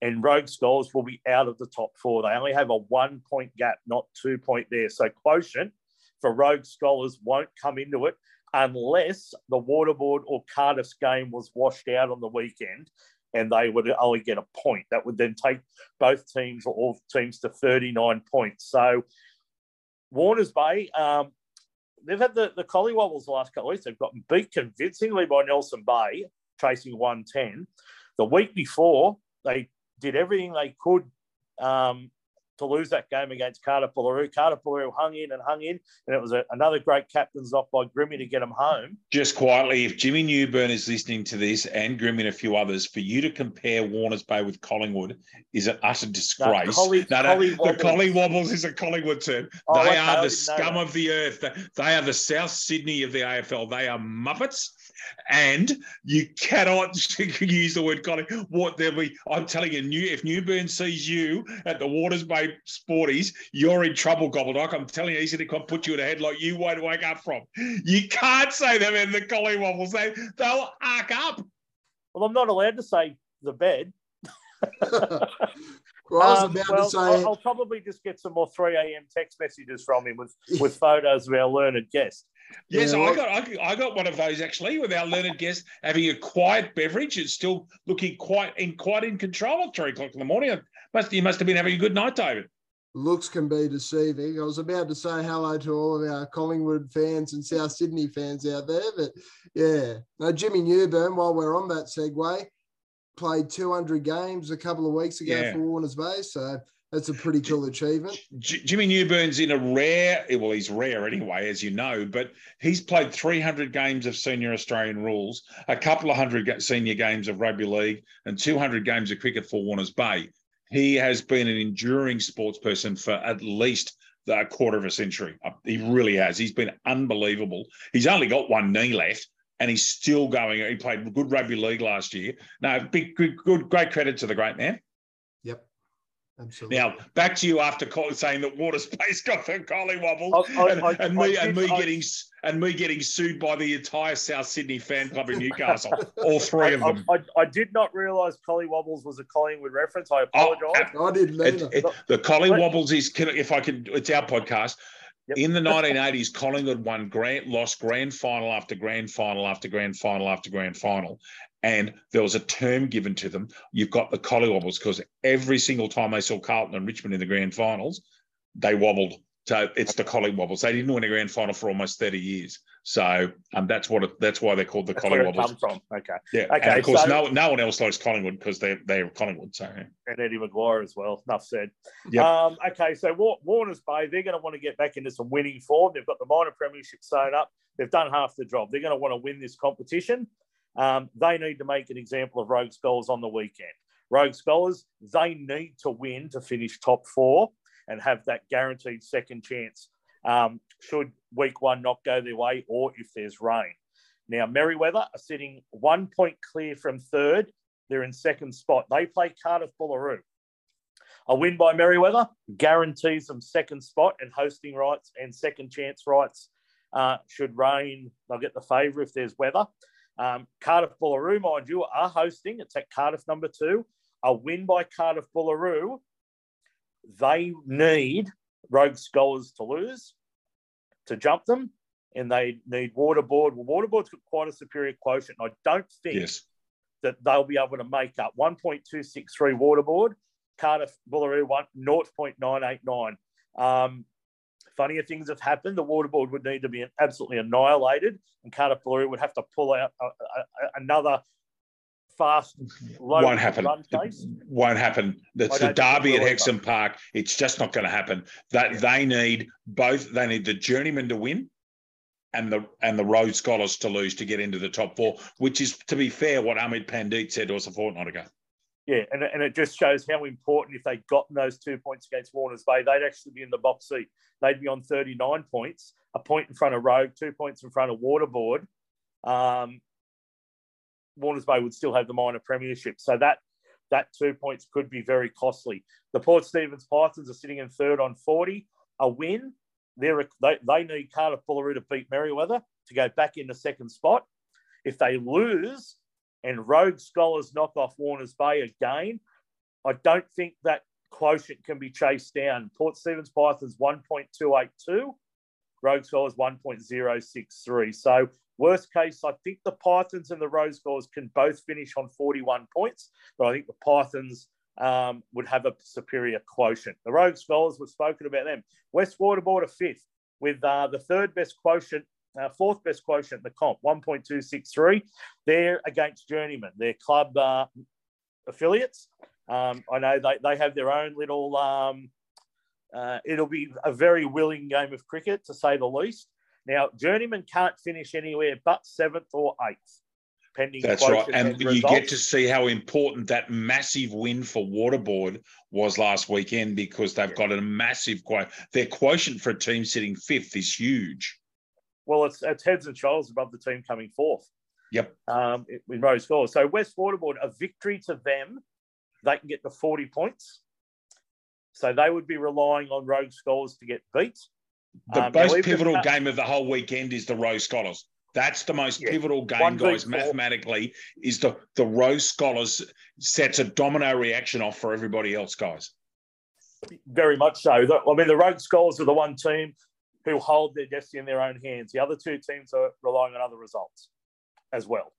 and Rogue Scholars will be out of the top four. They only have a one point gap, not two point there. So quotient for Rogue Scholars won't come into it unless the Waterboard or Cardiff's game was washed out on the weekend and they would only get a point. That would then take both teams or all teams to 39 points. So Warners Bay, um, they've had the, the Collywobbles the last couple of weeks. They've gotten beat convincingly by Nelson Bay, chasing 110. The week before, they did everything they could um, to lose that game against Carter Boolaroo. Carter Boolaroo hung in and hung in, and it was a, another great captain's off by Grimmy to get them home. Just quietly, if Jimmy Newburn is listening to this and Grimmy and a few others, for you to compare Warners Bay with Collingwood is an utter disgrace. No, Collie, no, no, Collie the Collie Wobbles is a Collingwood term. Oh, they are the scum of the earth. They are the South Sydney of the AFL. They are Muppets and you cannot use the word Colin. What there be? I'm telling you, new if Newburn sees you at the Warners Bay Sporties, you're in trouble, Gobbledock. I'm telling you, he's going to put you in a headlock you won't wake up from. You can't say them in the Collie Wobbles. They they'll arc up. Well, I'm not allowed to say the bed. Well, I was um, about well, to say. I'll, I'll, probably just get some more 3 a.m. text messages from him with, with photos of our learned guest. Yes, yeah, I got I, got one of those actually with our learned guest having a quiet beverage. It's still looking quite in quite in control at three o'clock in the morning. Must you must have been having a good night, David. Looks can be deceiving. I was about to say hello to all of our Collingwood fans and South Sydney fans out there, but yeah. Now Jimmy Newburn, while we're on that segue, played 200 games a couple of weeks ago yeah. for Warners Bay. So that's a pretty cool achievement. J- Jimmy Newburn's in a rare, well, he's rare anyway, as you know, but he's played 300 games of senior Australian rules, a couple of hundred senior games of rugby league, and 200 games of cricket for Warners Bay. He has been an enduring sports person for at least a quarter of a century. Uh, he really has. He's been unbelievable. He's only got one knee left, and he's still going. He played good rugby league last year. No, big, good, good, great credit to the great man. Yep. Absolutely. Now back to you after saying that Water Space got the collie wobble, I, I, and, I, and, me and me getting and me getting sued by the entire South Sydney fan club in Newcastle, all three of them. I, did not realise Collie Wobbles was a Collingwood reference. I apologise. Oh, I didn't it, it, the Collie Wobbles is if I can. It's our podcast. Yep. In the 1980s, Collingwood won grand, lost grand final after grand final after grand final after grand final. And there was a term given to them. You've got the collie wobbles because every single time they saw Carlton and Richmond in the grand finals, they wobbled So it's the collie wobbles. They didn't win a grand final for almost 30 years. So um, that's what it, that's why they're called the That's where it from. Okay. Yeah. Okay, And of course, so- no no one else likes Collingwood because they're they're Collingwood. So. And Eddie McGuire as well. Enough said. Yep. Um, okay, so Wa- Warners Bay, they're going to want to get back into some winning form. They've got the minor premiership sewn up. They've done half the job. They're going to want to win this competition. Um, they need to make an example of Rogue Scholars on the weekend. Rogue Scholars, they need to win to finish top four and have that guaranteed second chance um, should week one not go their way or if there's rain. Now, Merewether are sitting one point clear from third. They're in second spot. They play Cardiff Boolaroo. A win by Merewether guarantees them second spot and hosting rights and second chance rights. Uh, should rain, they'll get the favour if there's weather. Um, Cardiff Boolaroo, mind you, are hosting. It's at Cardiff number two. A win by Cardiff Boolaroo. They need Rogue Scholars to lose to jump them, and they need Waterboard. Well, Waterboard's got quite a superior quotient. I don't think Yes. that they'll be able to make up 1.263 Waterboard. Cardiff Boolaroo one 0.989. Um, funnier things have happened. The Waterboard would need to be absolutely annihilated, and Cardiff Boolaroo would have to pull out a, a, a- another fast low Won't happen. run pace. Won't happen. That's the it derby at Hexham Park. It's just not going to happen. That Yeah. they need both. They need the journeyman to win, and the and the Rogue Scholars to lose to get into the top four. Which is, to be fair, what Ahmed Pandit said to us a fortnight ago. Yeah, and, and it just shows how important if they'd gotten those two points against Warners Bay, they'd actually be in the box seat. They'd be on 39 points, a point in front of Rogue, two points in front of Waterboard. Um, Warners Bay would still have the minor premiership. So that that two points could be very costly. The Port Stephens Pythons are sitting in third on 40. A win, they're, they, they need Cardiff Boolaroo to beat Merewether to go back in the second spot. If they lose, and Rogue Scholars knock off Warners Bay again, I don't think that quotient can be chased down. Port Stephens Pythons 1.282, Rogue Scholars 1.063. So, worst case, I think the Pythons and the Rogue Scholars can both finish on 41 points, but I think the Pythons um, would have a superior quotient. The Rogue Scholars, we've spoken about them. West Waterboard are fifth with uh, the third best quotient uh, fourth best quotient in the comp, 1.263. They're against Journeyman, their club uh, affiliates. Um, I know they, they have their own little, um, uh, it'll be a very willing game of cricket, to say the least. Now, Journeyman can't finish anywhere but seventh or eighth, pending That's right. quotient And you get to see how important that massive win for Waterboard was last weekend because they've got a massive quote. Their quotient for a team sitting fifth is huge. Well, it's, it's heads and shoulders above the team coming fourth. Yep. Um, with Rose scores. So West Waterboard, a victory to them, they can get to 40 points. So they would be relying on Rogue Scholars to get beat. The Um, most pivotal game of the whole weekend is the Rogue Scholars. That's the most Yeah. pivotal game, guys. four. Mathematically, is the the Rogue Scholars sets a domino reaction off for everybody else, guys. Very much so. I mean, the Rogue Scholars are the one team who hold their destiny in their own hands. The other two teams are relying on other results as well.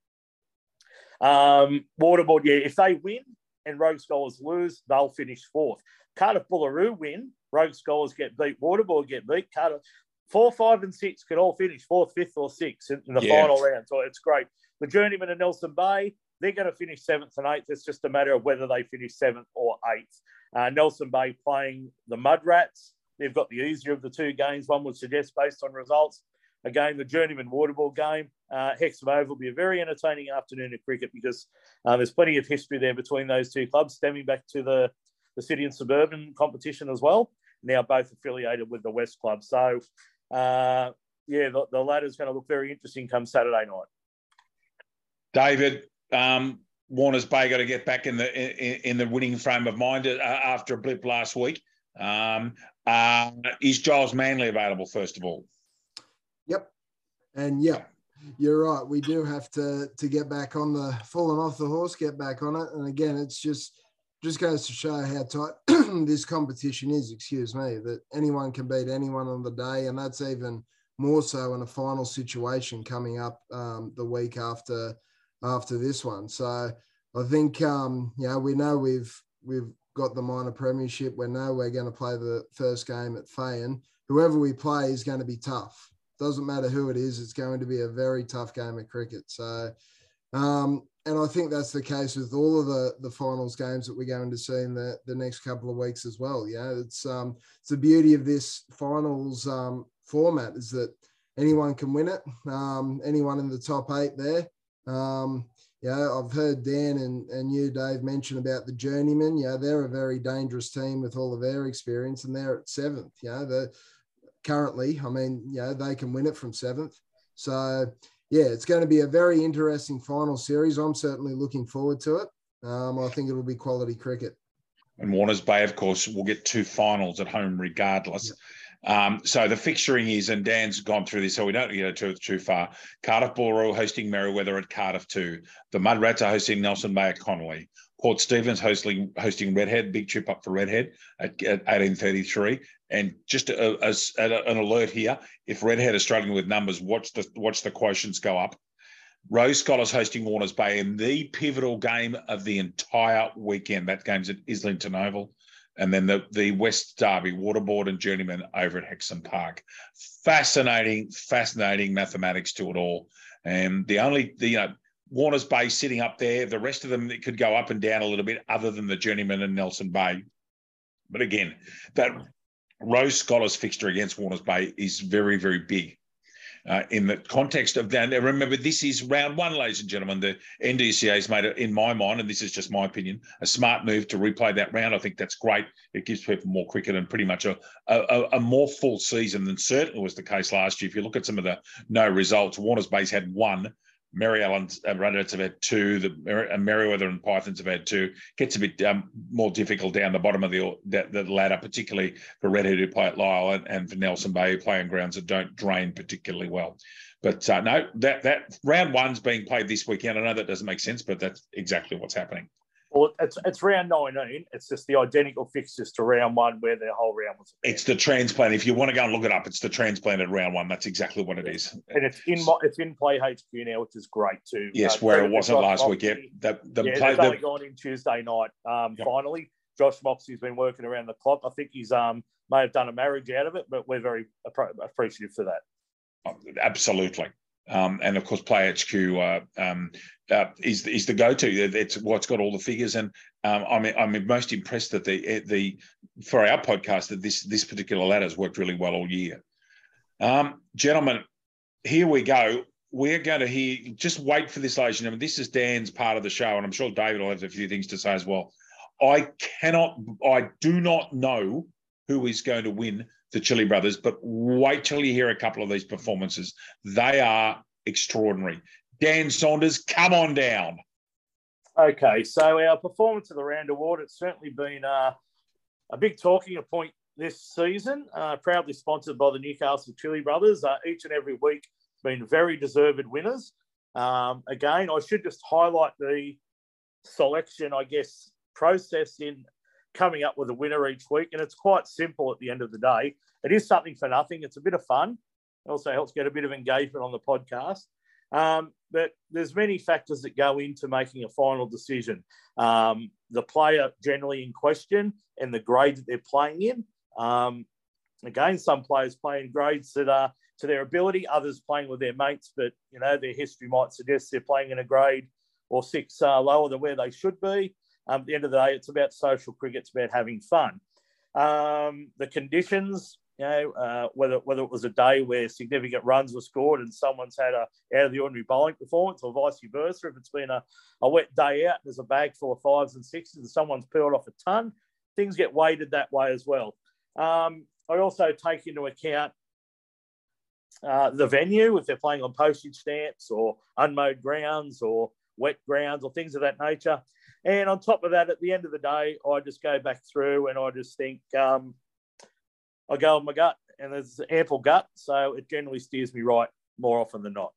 Um, Waterboard, yeah, if they win and Rogue Scholars lose, they'll finish fourth. Cardiff Boolaroo win, Rogue Scholars get beat, Waterboard get beat. Cardiff four, five, and six could all finish fourth, fifth, or sixth in, in the Yeah. final round. So it's great. The Journeyman and Nelson Bay, they're going to finish seventh and eighth. It's just a matter of whether they finish seventh or eighth. Uh, Nelson Bay playing the Mud Rats. They've got the easier of the two games, one would suggest, based on results. Again, the Journeyman Waterboard game. Uh, Hexham Oval will be a very entertaining afternoon of cricket because uh, there's plenty of history there between those two clubs, stemming back to the, the city and suburban competition as well. Now both affiliated with the West Club. So, uh, yeah, the, the ladder's going to look very interesting come Saturday night. David, um, Warner's Bay got to get back in the in, in the winning frame of mind uh, after a blip last week. Um, uh, is Giles Manley available first of all? Yep. And yep, you're right. We do have to to get back on the falling off the horse, get back on it. And again, it's just just goes to show how tight this competition is, excuse me, that anyone can beat anyone on the day. And that's even more so in a final situation coming up um, the week after after this one. So I think um, know, we know we've we've got the minor premiership. We know we're going to play the first game at Feighan whoever we play is going to be tough. Doesn't matter who it is, it's going to be a very tough game of cricket. So, um, and I think that's the case with all of the the finals games that we're going to see in the, the next couple of weeks as well. Yeah, it's um, it's the beauty of this finals um, format is that anyone can win it. Um, anyone in the top eight there. Um, yeah, I've heard Dan and, and you, Dave, mention about the journeyman. Yeah, they're a very dangerous team with all of their experience, and they're at seventh. You Yeah, the currently, I mean, yeah, they can win it from seventh. So yeah, it's going to be a very interesting final series. I'm certainly looking forward to it. Um, I think it'll be quality cricket. And Warners Bay, of course, will get two finals at home regardless. Um, so the fixturing is, and Dan's gone through this, so we don't get too, too far. Cardiff Royal hosting Merewether at Cardiff 2. The Mud Rats are hosting Nelson Bay at Connolly. Port Stephens hosting hosting Redhead, big trip up for Redhead at, at 1833. And just a, a, an alert here: if Redhead is struggling with numbers, watch the watch the quotients go up. Rogue Scholars hosting Warners Bay in the pivotal game of the entire weekend. That game's at Islington Oval and then the, the West Derby Waterboard and Journeyman over at Hexham Park. Fascinating, fascinating mathematics to it all. And the only, the, you know, Warner's Bay sitting up there, the rest of them could go up and down a little bit, other than the Journeyman and Nelson Bay. But again, that Rogue Scholars fixture against Warner's Bay is very, very big uh, in the context of that. Remember, this is round one, ladies and gentlemen. The NDCA has made it, in my mind, and this is just my opinion, a smart move to replay that round. I think that's great. It gives people more cricket and pretty much a, a, a more full season than certainly was the case last year. If you look at some of the no results, Warner's Bay's had one Maryland's uh, Runners have had two. The Mer- uh, Merewether and Pythons have had two. Gets a bit um, more difficult down the bottom of the, the, the ladder, particularly for Redhead who play at Lyall and, and for Nelson Bay who play on grounds that don't drain particularly well. But uh, no, that that round one's being played this weekend. I know that doesn't make sense, but that's exactly what's happening. Well, it's it's round 19. It's just the identical fixtures to round one where the whole round was. It's the transplant. If you want to go and look it up, it's the transplanted round one. That's exactly what it is. And it's in it's in Play HQ now, which is great too. Yes, uh, where it wasn't last week. Yeah, the, the yeah, play, the, only gone in Tuesday night. Um, yep. Finally, Josh Moxey's been working around the clock. I think he's um may have done a marriage out of it, but we're very appreciative for that. Oh, absolutely. Um, and of course, Play HQ uh, um, uh, is is the go to. It's what's got all the figures, and um, I'm I'm most impressed that the the for our podcast that this this particular ladder has worked really well all year. Um, gentlemen, here we go. We're going to hear. Just wait for this, ladies and gentlemen. This is Dan's part of the show, and I'm sure David will have a few things to say as well. I cannot. I do not know who is going to win the Chili Brothers, but wait till you hear a couple of these performances. They are extraordinary. Dan Saunders, come on down. Okay, so our performance of the round award, it's certainly been uh, a big talking point this season, uh, proudly sponsored by the Newcastle Chili Brothers. Uh, each and every week, been very deserved winners. Um, again, I should just highlight the selection, I guess, process in coming up with a winner each week. And it's quite simple at the end of the day. It is something for nothing. It's a bit of fun. It also helps get a bit of engagement on the podcast. Um, but there's many factors that go into making a final decision. Um, the player generally in question and the grade that they're playing in. Um, again, some players play in grades that are to their ability, others playing with their mates, but you know their history might suggest they're playing in a grade or six uh, lower than where they should be. Um, at the end of the day, it's about social cricket. It's about having fun. Um, the conditions, you know, uh, whether whether it was a day where significant runs were scored and someone's had a out of the ordinary bowling performance, or vice versa. If it's been a, a wet day out, and there's a bag full of fives and sixes, and someone's peeled off a ton. Things get weighted that way as well. Um, I also take into account uh, the venue if they're playing on postage stamps or unmowed grounds or wet grounds or things of that nature. And on top of that, at the end of the day, I just go back through and I just think um, I go with my gut, and there's ample gut, so it generally steers me right more often than not.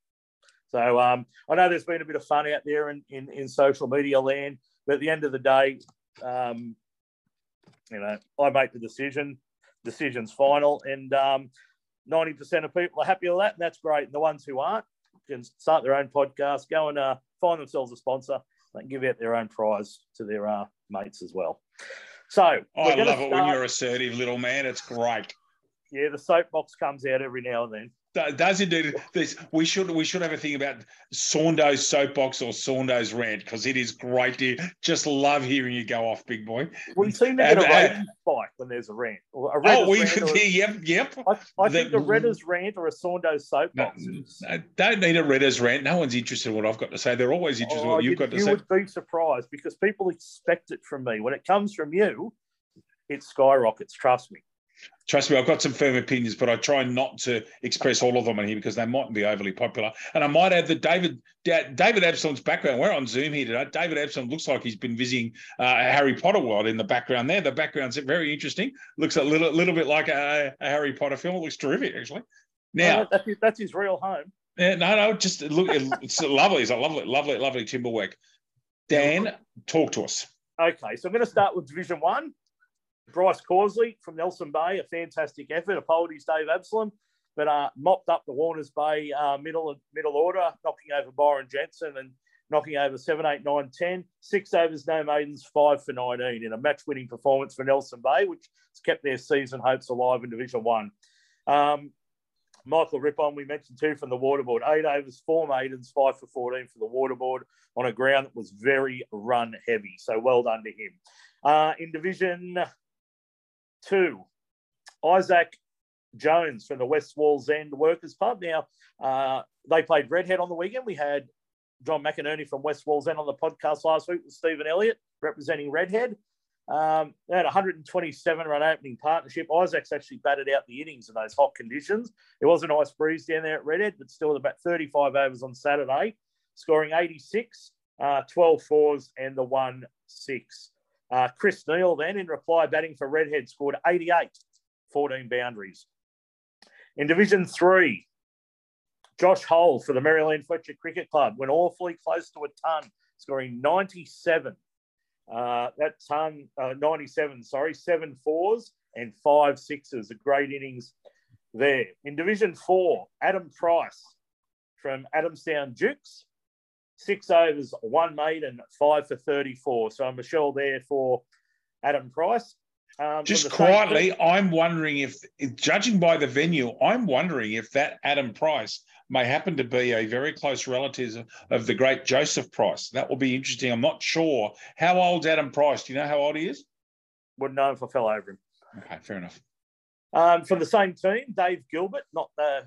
So um, I know there's been a bit of fun out there in, in, in social media land, but at the end of the day, um, you know, I make the decision. Decision's final, and um, 90% of people are happy with that, and that's great. And the ones who aren't can start their own podcast, go and uh, find themselves a sponsor, and give out their own prize to their uh, mates as well. So I love it when you're assertive, little man. It's great. Yeah, the soapbox comes out every now and then. Does indeed. This we should we should have a thing about Saundo's soapbox or Saundo's rant because it is great. To, just love hearing you go off, big boy. We seem to get a rating spike when there's a rant. Or A oh, we rant a, yep, yep. I, I the, think a Redders rant or a Saundo's soapbox. No, don't need a Redders rant. No one's interested in what I've got to say. They're always interested oh, in what oh, you've you, got to you say. You would be surprised because people expect it from me. When it comes from you, it skyrockets. Trust me. Trust me, I've got some firm opinions, but I try not to express all of them in here because they mightn't be overly popular. And I might add that David David Absalom's background. We're on Zoom here today. David Absalom looks like he's been visiting uh, Harry Potter world in the background there. The background's very interesting. Looks a little little bit like a, a Harry Potter film. It looks terrific, actually. Now that's, his, that's his real home. Yeah, no, no, just look. It's lovely. It's a lovely, lovely, lovely timber work. Dan, talk to us. Okay, so I'm going to start with Division One. Bryce Causley from Nelson Bay, a fantastic effort. Apologies, Dave Absalom, but uh, mopped up the Warners Bay uh, middle middle order, knocking over Byron Jensen and knocking over 7, 8, 9, 10. Six overs, no maidens, five for 19 in a match winning performance for Nelson Bay, which has kept their season hopes alive in Division 1. Um, Michael Rippon, we mentioned two from the waterboard. Eight overs, four maidens, five for 14 for the waterboard on a ground that was very run heavy. So well done to him. Uh, in Division two, Isaac Jones from the West Wallsend Workers Pub. Now, uh, they played Redhead on the weekend. We had John McInerney from West Wallsend on the podcast last week with Stephen Elliott representing Redhead. Um, they had 127 run opening partnership. Isaac's actually batted out the innings in those hot conditions. It was a nice breeze down there at Redhead, but still about 35 overs on Saturday, scoring 86, uh, 12 fours, and the 1 6. Uh, Chris Neal then, in reply, batting for Redhead, scored 88, 14 boundaries. In Division 3, Josh Hull for the Maryland Fletcher Cricket Club went awfully close to a ton, scoring 97. Uh, that ton, uh, 97, sorry, seven fours and five sixes. A great innings there. In Division 4, Adam Price from Adamstown Dukes six overs, one maiden, five for 34. So Michelle there for Adam Price. Um, Just quietly, I'm wondering if, judging by the venue, I'm wondering if that Adam Price may happen to be a very close relative of the great Joseph Price. That will be interesting. I'm not sure. How old's Adam Price? Do you know how old he is? Wouldn't know if I fell over him. Okay, fair enough. Um, from the same team, Dave Gilbert, not the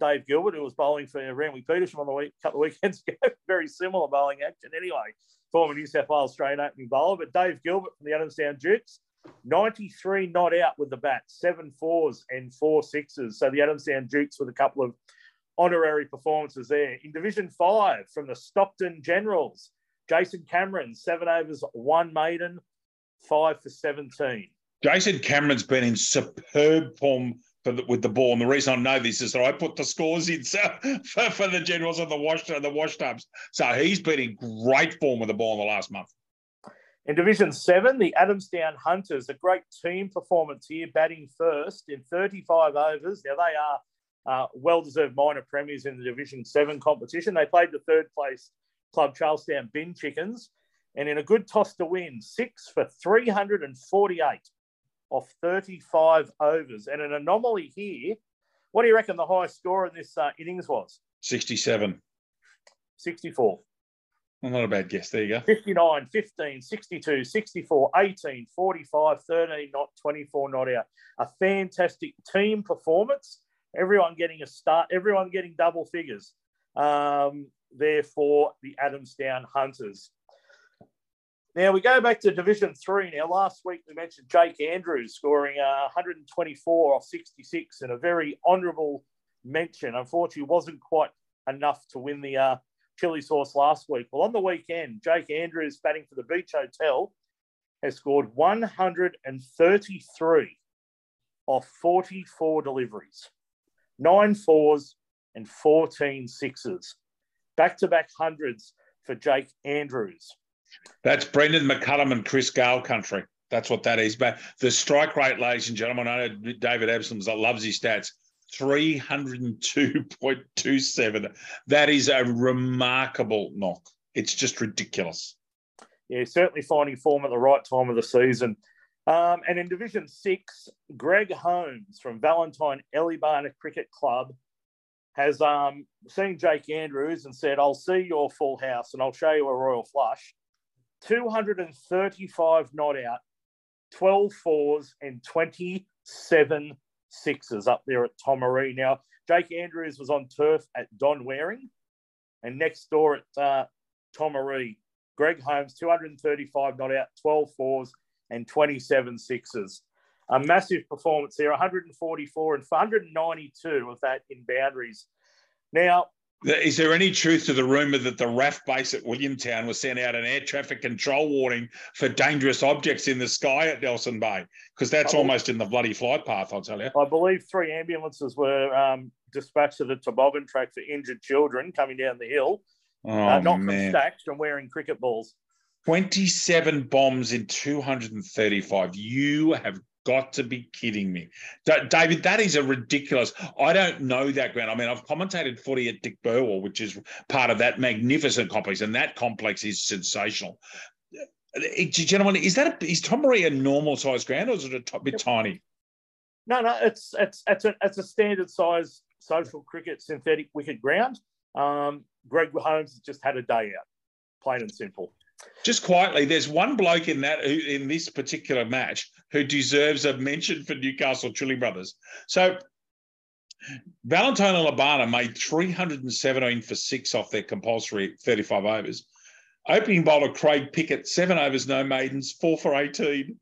Dave Gilbert, who was bowling for Randwick Petersham on the week, couple of weekends ago. Very similar bowling action anyway. Former New South Wales Australian opening bowler. But Dave Gilbert from the Adamstown Jukes, 93 not out with the bat, seven fours and four sixes. So the Adamstown Jukes with a couple of honorary performances there. In Division 5 from the Stockton Generals, Jason Cameron, seven overs, one maiden, five for 17. Jason Cameron's been in superb form for the, with the ball. And the reason I know this is that I put the scores in so, for, for the generals and the wash the wash tubs. So he's been in great form with the ball in the last month. In Division 7, the Adamstown Hunters, a great team performance here, batting first in 35 overs. Now, they are uh, well deserved minor premiers in the Division 7 competition. They played the third place club Charlestown Bin Chickens, and in a good toss to win, six for 348 off 35 overs. And an anomaly here. What do you reckon the highest score in this uh, innings was? 67. 64. Well, not a bad guess. There you go. 59, 15, 62, 64, 18, 45, 13 not 24 not out. A fantastic team performance. Everyone getting a start, everyone getting double figures. Um, therefore, the Adamstown Hunters. Now we go back to Division Three. Now last week we mentioned Jake Andrews scoring uh, 124 off 66 and a very honourable mention. Unfortunately, wasn't quite enough to win the uh, chili sauce last week. Well, on the weekend, Jake Andrews batting for the Beach Hotel has scored 133 off 44 deliveries, nine fours and 14 sixes. Back to back hundreds for Jake Andrews. That's Brendan McCullum and Chris Gayle country. That's what that is. But the strike rate, ladies and gentlemen, I know David Absalom loves his stats. 302.27. That is a remarkable knock. It's just ridiculous. Yeah, certainly finding form at the right time of the season. Um, and in Division Six, Greg Holmes from Valentine Eleebana Cricket Club has um, seen Jake Andrews and said, I'll see your full house and I'll show you a royal flush. 235 not out, 12 fours, and 27 sixes up there at Tomaree. Now, Jake Andrews was on turf at Don Waring, and next door at uh, Tomaree, Greg Holmes, 235 not out, 12 fours, and 27 sixes. A massive performance there, 144 and 192 of that in boundaries. Now, is there any truth to the rumor that the RAF base at Williamtown was sent out an air traffic control warning for dangerous objects in the sky at Nelson Bay? Because that's almost in the bloody flight path, I'll tell you. I believe three ambulances were um, dispatched to the toboggan track for injured children coming down the hill, oh, uh, not man. from stacks and wearing cricket balls. 27 bombs in 235. You have got to be kidding me. David, that is a ridiculous. I don't know that ground. I mean, I've commentated footy at Dick Burwell, which is part of that magnificent complex, and that complex is sensational. Gentlemen, is that a, is a normal size ground or is it a t- bit tiny? No, no, it's it's it's a it's a standard size social cricket synthetic wicket ground. Um, Greg Holmes has just had a day out, plain and simple. Just quietly, there's one bloke in that in this particular match who deserves a mention for Newcastle Chili Brothers. So Valentine Eleebana made 317 for six off their compulsory 35 overs. Opening bowler Craig Pickett, seven overs, no maidens, four for 18.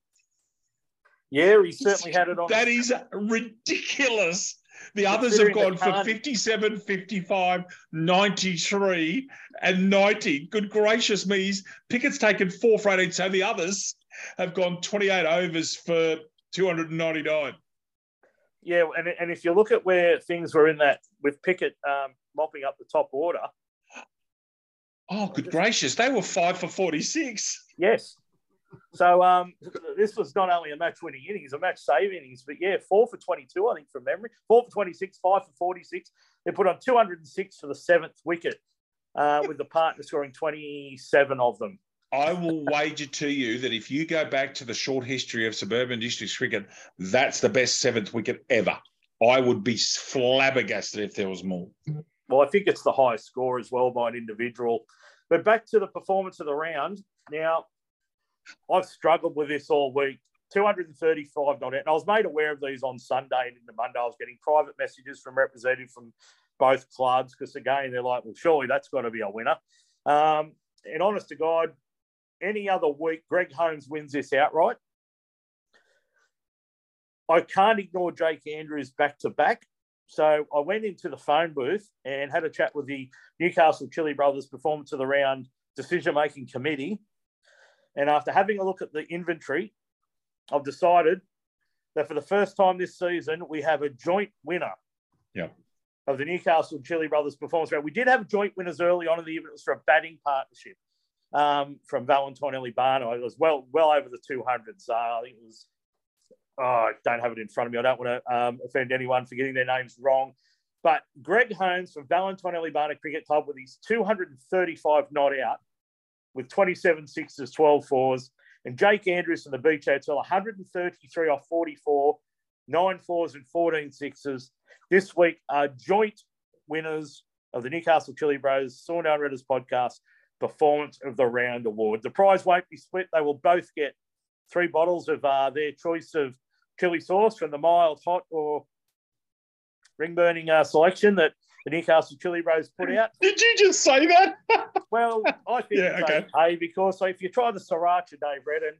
Yeah, he certainly had it on. That is ridiculous. The others have gone for 57, 55, 93, and 90. Good gracious me. Pickett's taken four for 18. So the others have gone 28 overs for 299. Yeah, and, and if you look at where things were in that, with Pickett um, mopping up the top order. Oh, good gracious. They were five for 46. Yes. So um, this was not only a match-winning innings, a match-save innings, but yeah, four for 22, I think, from memory. Four for 26, five for 46. They put on 206 for the seventh wicket, uh, with the partner scoring 27 of them. I will wager to you that if you go back to the short history of suburban district cricket, that's the best seventh wicket ever. I would be flabbergasted if there was more. Well, I think it's the highest score as well by an individual. But back to the performance of the round. Now, I've struggled with this all week. 235 not out. And I was made aware of these on Sunday and in the Monday. I was getting private messages from representatives from both clubs because, again, they're like, well, surely that's got to be a winner. Um, and honest to God, any other week, Greg Holmes wins this outright. I can't ignore Jake Andrews back to back. So I went into the phone booth and had a chat with the Newcastle Chili Brothers Performance of the Round decision making committee. And after having a look at the inventory, I've decided that for the first time this season, we have a joint winner. Yeah. Of the Newcastle Chili Brothers Performance Round. We did have joint winners early on in the evening. It was for a batting partnership um, from Valentine Eleebana. It was well well over the 200s. Uh, I think it was, oh, I don't have it in front of me. I don't want to um, offend anyone for getting their names wrong. But Greg Holmes from Valentine Eleebana Cricket Club with his 235 not out with 27 sixes, 12 fours. And Jake Andrews from the Beach Hotel, 133 off 44, nine fours and 14 sixes. This week are joint winners of the Newcastle Chili Bros Sawn Redders podcast Performance of the Round Award. The prize won't be split. They will both get three bottles of uh, their choice of chili sauce from the mild, hot, or ring burning uh, selection that the Newcastle Chili Bros put out. Did you just say that? well, I think yeah, okay. okay because so if you try the Sriracha, Dave Redden,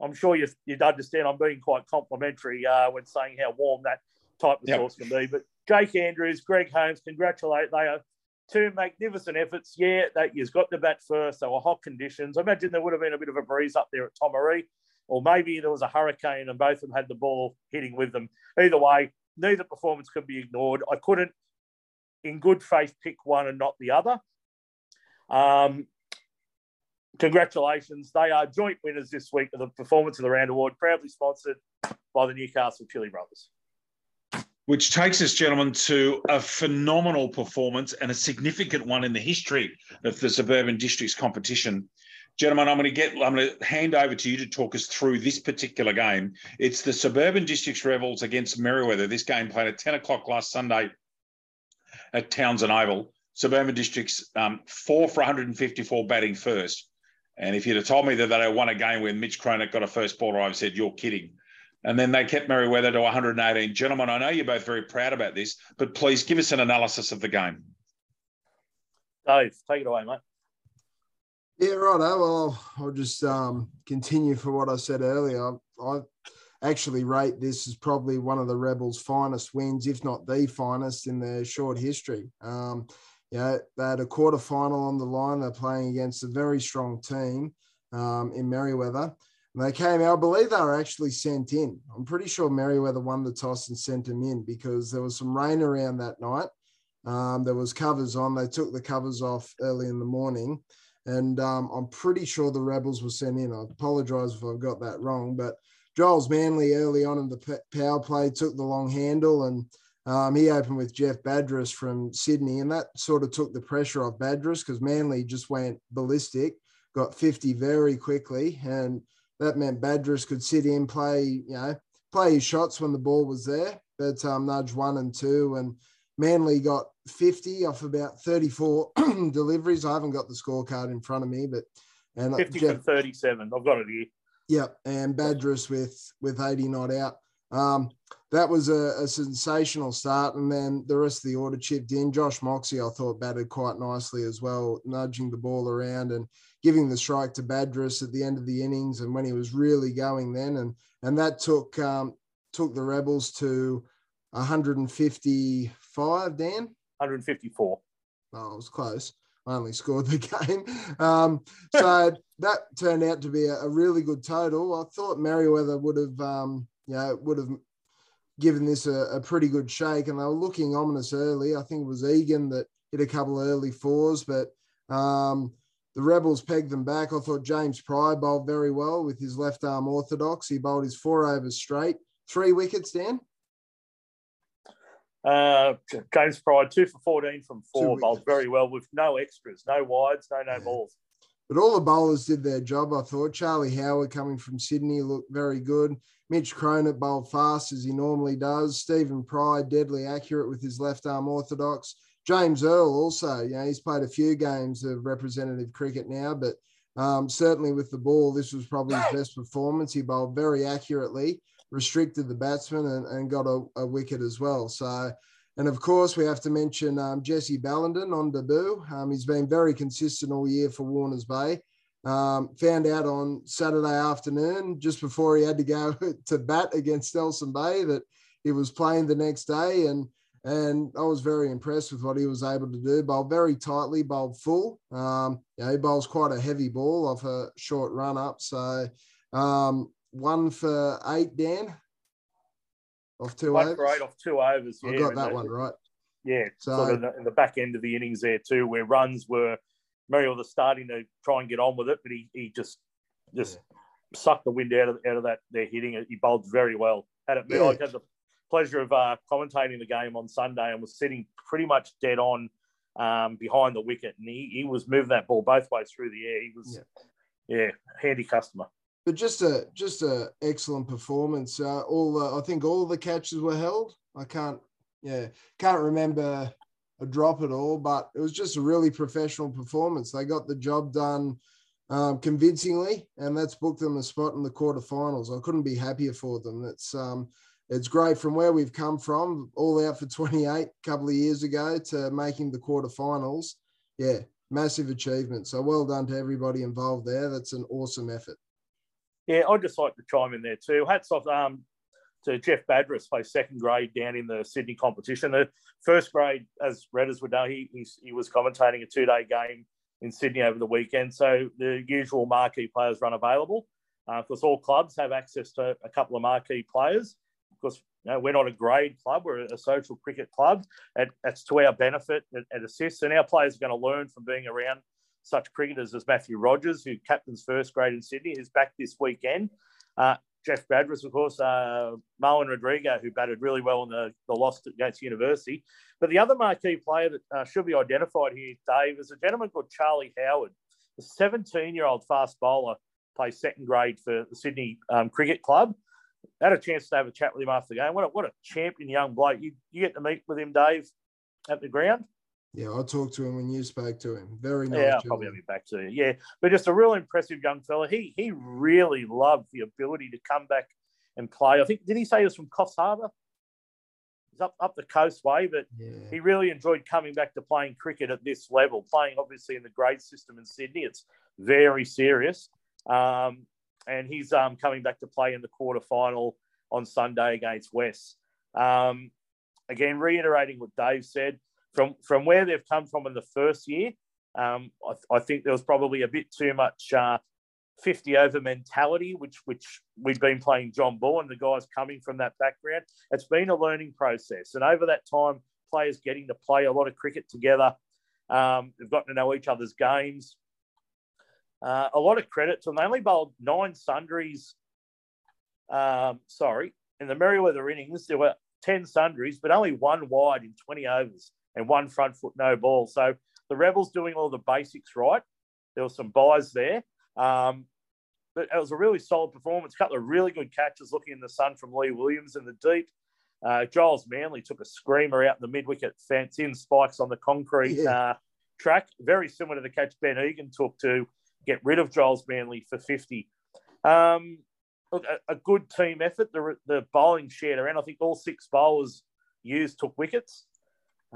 I'm sure you, would understand I'm being quite complimentary uh, when saying how warm that type of yep. sauce can be. But Jake Andrews, Greg Holmes, congratulate. They are two magnificent efforts. Yeah, that you've got the bat first. They were hot conditions. I imagine there would have been a bit of a breeze up there at Tomaree, or maybe there was a hurricane and both of them had the ball hitting with them. Either way, neither performance could be ignored. I couldn't, in good faith, pick one and not the other. Um, congratulations. They are joint winners this week of the Performance of the Round Award, proudly sponsored by the Newcastle Chili Brothers. Which takes us, gentlemen, to a phenomenal performance and a significant one in the history of the Suburban Districts competition. Gentlemen, I'm going to get. I'm going to hand over to you to talk us through this particular game. It's the Suburban Districts Rebels against Merewether. This game played at 10 o'clock last Sunday at Townsend Oval. Suburban Districts um, four for 154 batting first. And if you'd have told me that they won a game when Mitch Cronin got a first ball, I've said you're kidding. And then they kept Merewether to 118. Gentlemen, I know you're both very proud about this, but please give us an analysis of the game. Dave, take it away, mate. Yeah, right. Well, I'll just um, continue for what I said earlier. I actually rate this as probably one of the Rebels' finest wins, if not the finest in their short history. Um, you know, they had a quarter final on the line. They're playing against a very strong team um, in Merewether. And they came out, I believe they were actually sent in. I'm pretty sure Merewether won the toss and sent them in because there was some rain around that night. Um, there was covers on. They took the covers off early in the morning. And um, I'm pretty sure the Rebels were sent in. I apologise if I've got that wrong, but Giles Manley early on in the power play took the long handle and um, he opened with Jeff Badris from Sydney, and that sort of took the pressure off Badris because Manley just went ballistic, got 50 very quickly, and that meant Badris could sit in, play, you know, play his shots when the ball was there, but um, nudge one and two, and Manley got 50 off about 34 deliveries. I haven't got the scorecard in front of me, but and 50 Jeff, 37. I've got it here. Yep, and Badris with with 80 not out. Um, that was a, a, sensational start, and then the rest of the order chipped in. Josh Moxie, I thought, batted quite nicely as well, nudging the ball around and giving the strike to Badris at the end of the innings, and when he was really going then, and and that took um, took the Rebels to 155. Dan, 154. Oh, it was close. I only scored the game. Um, so that turned out to be a, a, really good total. I thought Merewether would have, um, you know, would have given this a, a, pretty good shake, and they were looking ominous early. I think it was Egan that hit a couple of early fours, but um, the Rebels pegged them back. I thought James Pryor bowled very well with his left arm orthodox. He bowled his four overs straight, three wickets, Dan. Uh, James Pryor, two for 14 from four, bowled very well with no extras, no wides, no no yeah. balls. But all the bowlers did their job, I thought. Charlie Howard coming from Sydney looked very good. Mitch Cronin bowled fast as he normally does. Stephen Pryor, deadly accurate with his left arm orthodox. James Earl also, you know, he's played a few games of representative cricket now, but um, certainly with the ball, this was probably his best performance. He bowled very accurately restricted the batsman and, and got a, a, wicket as well. So, and of course, we have to mention um, Jesse Ballenden on debut. Um, he's been very consistent all year for Warners Bay. Um, found out on Saturday afternoon, just before he had to go to bat against Nelson Bay, that he was playing the next day. And and I was very impressed with what he was able to do. Bowled very tightly, bowled full. Um, you know, he bowls quite a heavy ball off a short run up. So um, one for eight, Dan. Off two one overs. for eight off two overs. I got that one right. Yeah, so sort of in the, in the, back end of the innings there too, where runs were Merrill was starting to try and get on with it, but he, he just just yeah. sucked the wind out of out of that. They're hitting it. He bowled very well. Had it. Yeah. I had the pleasure of uh, commentating the game on Sunday and was sitting pretty much dead on um, behind the wicket, and he, he was moving that ball both ways through the air. He was yeah, yeah handy customer but just a just a excellent performance. Uh, all the, I think all the catches were held. I can't yeah can't remember a drop at all, but it was just a really professional performance. They got the job done um, convincingly, and that's booked them a spot in the quarterfinals. I couldn't be happier for them. It's um, it's great from where we've come from, all out for 28 a couple of years ago to making the quarterfinals. Yeah, massive achievement. So well done to everybody involved there. That's an awesome effort. Yeah, I'd just like to chime in there too. Hats off um, to Jeff Badris, plays second grade down in the Sydney competition. The first grade, as Redders would know, he, he, he was commentating a two day game in Sydney over the weekend. So the usual marquee players run available. Uh, of course, all clubs have access to a couple of marquee players. Of course, you know, we're not a grade club, we're a social cricket club. And that's to our benefit and assists. And our players are going to learn from being around such cricketers as Matthew Rogers, who captains first grade in Sydney, who's back this weekend. Uh, Jeff Badris, of course, uh, Marlon Rodrigo, who batted really well in the, the loss against University. But the other marquee player that uh, should be identified here, Dave, is a gentleman called Charlie Howard. the 17 year old fast bowler plays second grade for the Sydney um, Cricket Club. Had a chance to have a chat with him after the game. What a, what a champion young bloke. You, you get to meet with him, Dave, at the ground. Yeah, I talked to him when you spoke to him. Very nice. Yeah, I'll probably have you back to you. Yeah, but just a real impressive young fella. He he really loved the ability to come back and play. I think did he say he was from Coffs Harbour? He's up up the coast way, but yeah. he really enjoyed coming back to playing cricket at this level. Playing obviously in the grade system in Sydney, it's very serious. Um, and he's um, coming back to play in the quarter final on Sunday against West. Um, again, reiterating what Dave said, from from where they've come from in the first year, um, I, I, think there was probably a bit too much uh, 50 over mentality, which which we've been playing John Bull and the guys coming from that background. It's been a learning process, and over that time, players getting to play a lot of cricket together. Um, they've gotten to know each other's games. Uh, a lot of credit to them. They only bowled nine sundries. Um, sorry, in the Merewether innings, there were 10 sundries, but only one wide in 20 overs and one front foot no ball. So the Rebels doing all the basics right. There were some byes there. Um, but it was a really solid performance. A couple of really good catches looking in the sun from Lee Williams in the deep. Uh, Giles Manley took a screamer out in the mid wicket fence in spikes on the concrete yeah. uh, track, very similar to the catch Ben Egan took to get rid of Giles Manley for 50. Um, look, a, a, good team effort. The, the bowling shared around. I think all six bowlers used took wickets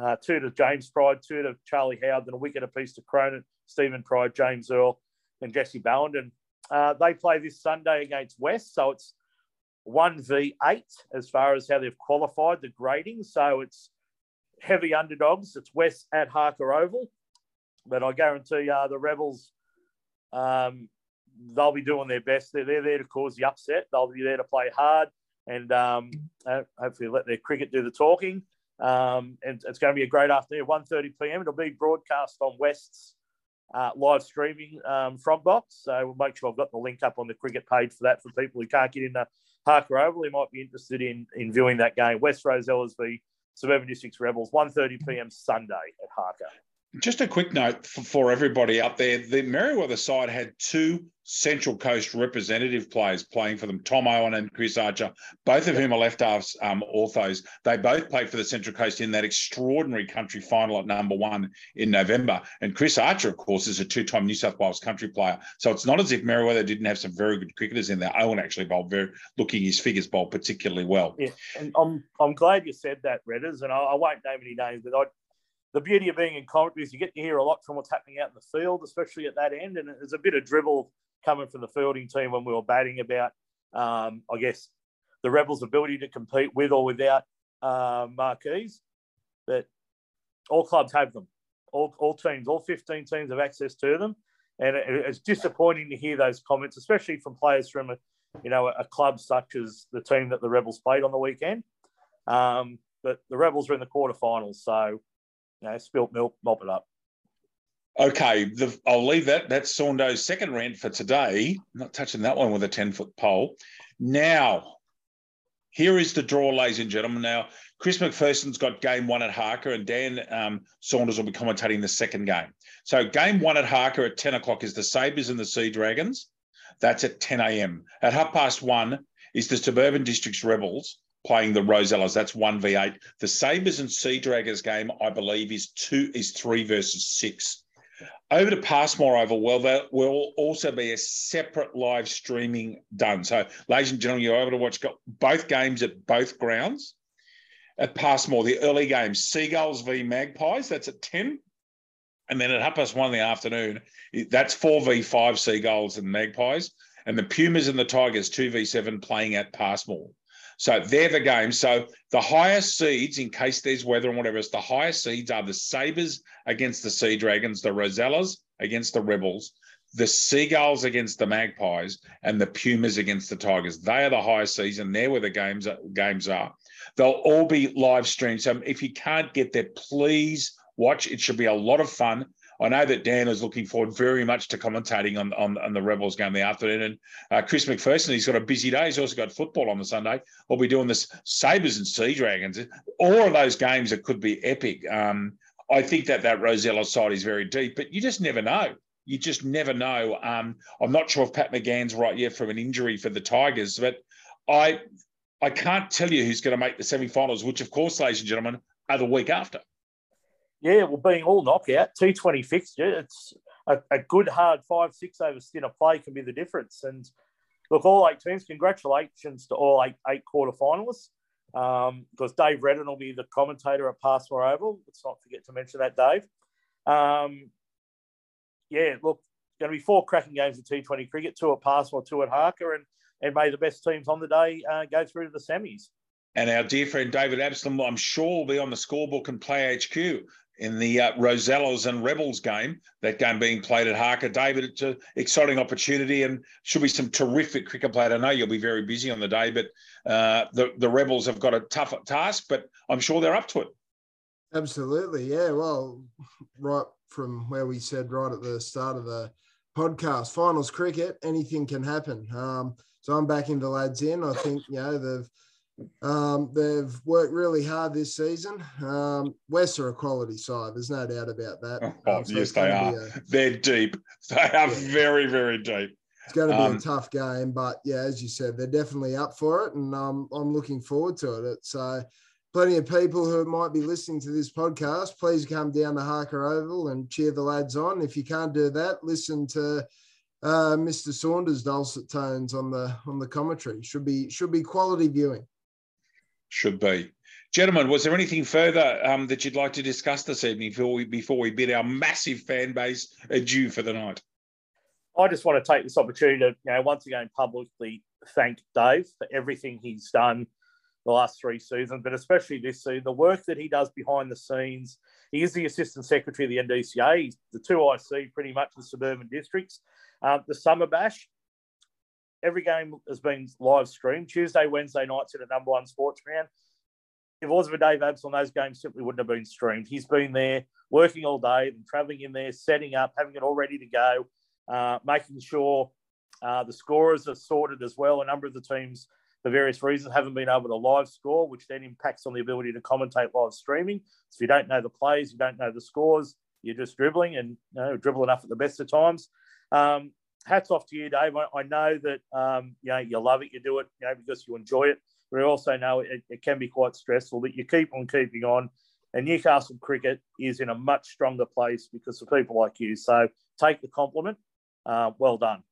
uh, two to James Pride, two to Charlie Howard, and a wicket apiece to Cronin, Stephen Pride, James Earl, and Jesse Ballenden. Uh, they play this Sunday against West, so it's 1v8 as far as how they've qualified the grading. So it's heavy underdogs. It's West at Harker Oval. But I guarantee uh, the Rebels, um, they'll be doing their best. They're, they're there to cause the upset. They'll be there to play hard and um, hopefully let their cricket do the talking. Um, and it's going to be a great afternoon, 1.30 p.m. It'll be broadcast on West's uh, live streaming um, Frogbox. So we'll make sure I've got the link up on the cricket page for that for people who can't get into Harker Oval who might be interested in, in viewing that game. West Rosellas v Suburban Districts Rebels, 1.30 p.m. Sunday at Harker. Just a quick note for, for everybody up there. The Merewether side had two Central Coast representative players playing for them, Tom Owen and Chris Archer, both of whom are left halves um, orthos. They both played for the Central Coast in that extraordinary country final at number one in November. And Chris Archer, of course, is a two time New South Wales country player. So it's not as if Merewether didn't have some very good cricketers in there. Owen actually bowled very, looking his figures bowled particularly well. Yeah, and I'm, I'm glad you said that, Redders, and I, I won't name any names, but I the beauty of being in commentary is you get to hear a lot from what's happening out in the field, especially at that end. And there's a bit of dribble coming from the fielding team when we were batting about, um, I guess, the Rebels' ability to compete with or without uh, marquees. But all clubs have them. All, all teams, all 15 teams have access to them. And it, it's disappointing to hear those comments, especially from players from a, you know, a club such as the team that the Rebels played on the weekend. Um, but the Rebels are in the quarterfinals, so know, spilt milk, mop it up. Okay, the, I'll leave that. That's Saundo's second rant for today. Not touching that one with a 10 foot pole. Now, here is the draw, ladies and gentlemen. Now, Chris McPherson's got game one at Harker, and Dan um, Saunders will be commentating the second game. So, game one at Harker at 10 o'clock is the Sabres and the Sea Dragons. That's at 10 a.m. At half past one is the Suburban Districts Rebels playing the Rosellas. That's one v eight. The Sabres and Sea Dragons game, I believe, is two is three versus six. Over to Passmore Oval, well, there will also be a separate live streaming done. So, ladies and gentlemen, you're able to watch both games at both grounds. At Passmore, the early game, Seagulls v Magpies, that's at 10. And then at half past one in the afternoon, that's 4v5 Seagulls and Magpies. And the Pumas and the Tigers, 2v7 playing at Passmore. So they're the games. So the highest seeds, in case there's weather and whatever, the highest seeds are the Sabres against the Sea Dragons, the Rosellas against the Rebels, the Seagulls against the Magpies, and the Pumas against the Tigers. They are the highest seeds, and they're where the games games are. They'll all be live streamed. So if you can't get there, please watch. It should be a lot of fun. I know that Dan is looking forward very much to commentating on, on, on the Rebels game the afternoon. And uh, Chris McPherson, he's got a busy day. He's also got football on the Sunday. We'll be doing this Sabres and Sea Dragons. All of those games that could be epic. Um, I think that that Rosella side is very deep, but you just never know. you just never know. Um, I'm not sure if Pat McGann's right yet from an injury for the Tigers, but I I can't tell you who's going to make the semi-finals, which of course, ladies and gentlemen, are the week after. Yeah, well, being all knockout, T20 fixture, it's a, a good hard five, six over stint of play can be the difference. And look, all eight teams, congratulations to all eight, eight quarter finalists. Um, because Dave Redden will be the commentator at Passmore Oval. Let's not forget to mention that, Dave. Um, yeah, look, going to be four cracking games of T20 cricket, two at Passmore, two at Harker, and, and may the best teams on the day uh, go through to the semis. And our dear friend David Absalom, I'm sure, will be on the scorebook and PlayHQ in the uh, Rosellas and Rebels game, that game being played at Harker. David, it's an exciting opportunity and should be some terrific cricket played. I know you'll be very busy on the day, but uh, the, the Rebels have got a tough task, but I'm sure they're up to it. Absolutely. Yeah. Well, right from where we said right at the start of the podcast, finals cricket, anything can happen. Um, so I'm backing the lads in. I think, you know, they've um, they've worked really hard this season. Um, West are a quality side. There's no doubt about that. Oh, um, so yes, they are. A, They're deep. They are yeah. very, very deep. It's going to be um, a tough game, but yeah, as you said, they're definitely up for it, and um, I'm looking forward to it. It's uh, plenty of people who might be listening to this podcast. Please come down to Harker Oval and cheer the lads on. If you can't do that, listen to uh, Mr. Saunders' dulcet tones on the on the commentary. Should be should be quality viewing should be. Gentlemen, was there anything further um, that you'd like to discuss this evening before we, before we bid our massive fan base adieu for the night? I just want to take this opportunity to, you know, once again publicly thank Dave for everything he's done the last three seasons, but especially this season, the work that he does behind the scenes. He is the assistant secretary of the NDCA. He's the two IC, pretty much the suburban districts. Uh, the Summer Bash, Every game has been live streamed Tuesday, Wednesday nights at a number one sports ground. If it wasn't for Dave Absalom, those games simply wouldn't have been streamed. He's been there working all day and traveling in there, setting up, having it all ready to go, uh, making sure uh, the scorers are sorted as well. A number of the teams, for various reasons, haven't been able to live score, which then impacts on the ability to commentate live streaming. So if you don't know the plays, you don't know the scores, you're just dribbling and you know, dribble enough at the best of times. Um, hats off to you, Dave. I, I know that um, you know you love it, you do it, you know, because you enjoy it. But I also know it, it can be quite stressful. But you keep on keeping on, and Newcastle cricket is in a much stronger place because of people like you. So take the compliment. Uh, well done.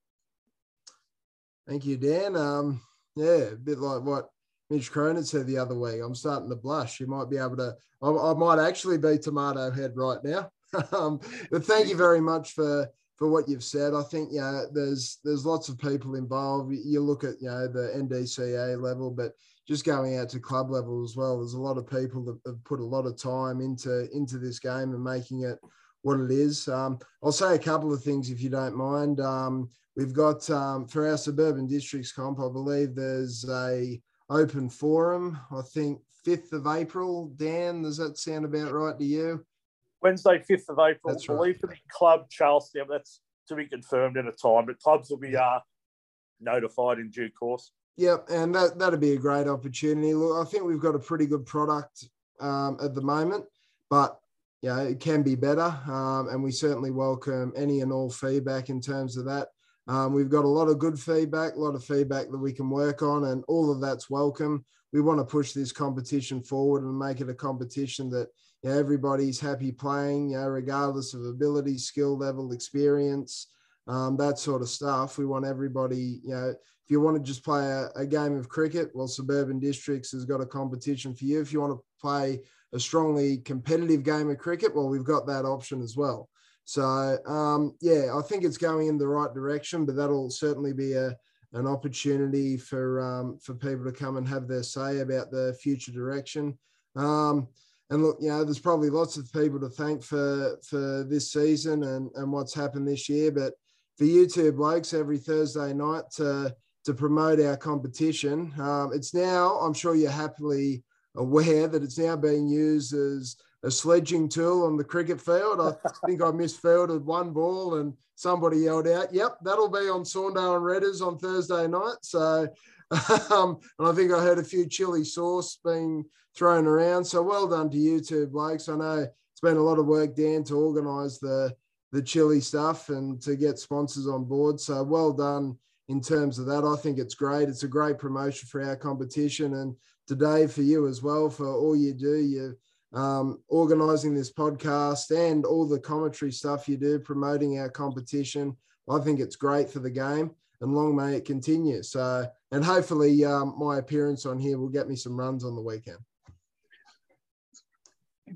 Thank you, Dan. Um, yeah, a bit like what Mitch Cronin said the other week. I'm starting to blush. You might be able to. I, I might actually be tomato head right now. um, but thank you very much for for what you've said. I think you know, there's there's lots of people involved. You look at you know the NDCA level, but just going out to club level as well. There's a lot of people that have put a lot of time into into this game and making it what it is. Um, I'll say a couple of things if you don't mind. Um, we've got um, for our suburban districts comp, I believe there's a open forum. I think 5th of April. Dan, does that sound about right to you? Wednesday, 5th of April. That's right. the club Charlestown. That's to be confirmed in a time, but clubs will be uh, notified in due course. Yep, and that that'd be a great opportunity. Look, I think we've got a pretty good product um, at the moment, but yeah, it can be better, um, and we certainly welcome any and all feedback in terms of that. Um, we've got a lot of good feedback, a lot of feedback that we can work on, and all of that's welcome. We want to push this competition forward and make it a competition that you know, everybody's happy playing, you know, regardless of ability, skill level, experience, um, that sort of stuff. We want everybody, you know, if you want to just play a, a, game of cricket, well, Suburban Districts has got a competition for you. If you want to play a strongly competitive game of cricket, well, we've got that option as well. So, um, yeah, I think it's going in the right direction, but that'll certainly be a, an opportunity for um, for people to come and have their say about the future direction. Um, and look, you know, there's probably lots of people to thank for for this season and and what's happened this year. But for you two blokes, every Thursday night to to promote our competition, um, it's now. I'm sure you're happily aware that it's now being used as a sledging tool on the cricket field. I think I misfielded one ball and somebody yelled out, "Yep, that'll be on Saundale and Redders on Thursday night." So um, and I think I heard a few chili sauce being thrown around. So well done to you two blokes. I know it's been a lot of work, Dan, to organise the the chili stuff and to get sponsors on board. So well done in terms of that. I think it's great. It's a great promotion for our competition and today for you as well for all you do. You um, organising this podcast and all the commentary stuff you do, promoting our competition. I think it's great for the game, and long may it continue. So, and hopefully, um, my appearance on here will get me some runs on the weekend.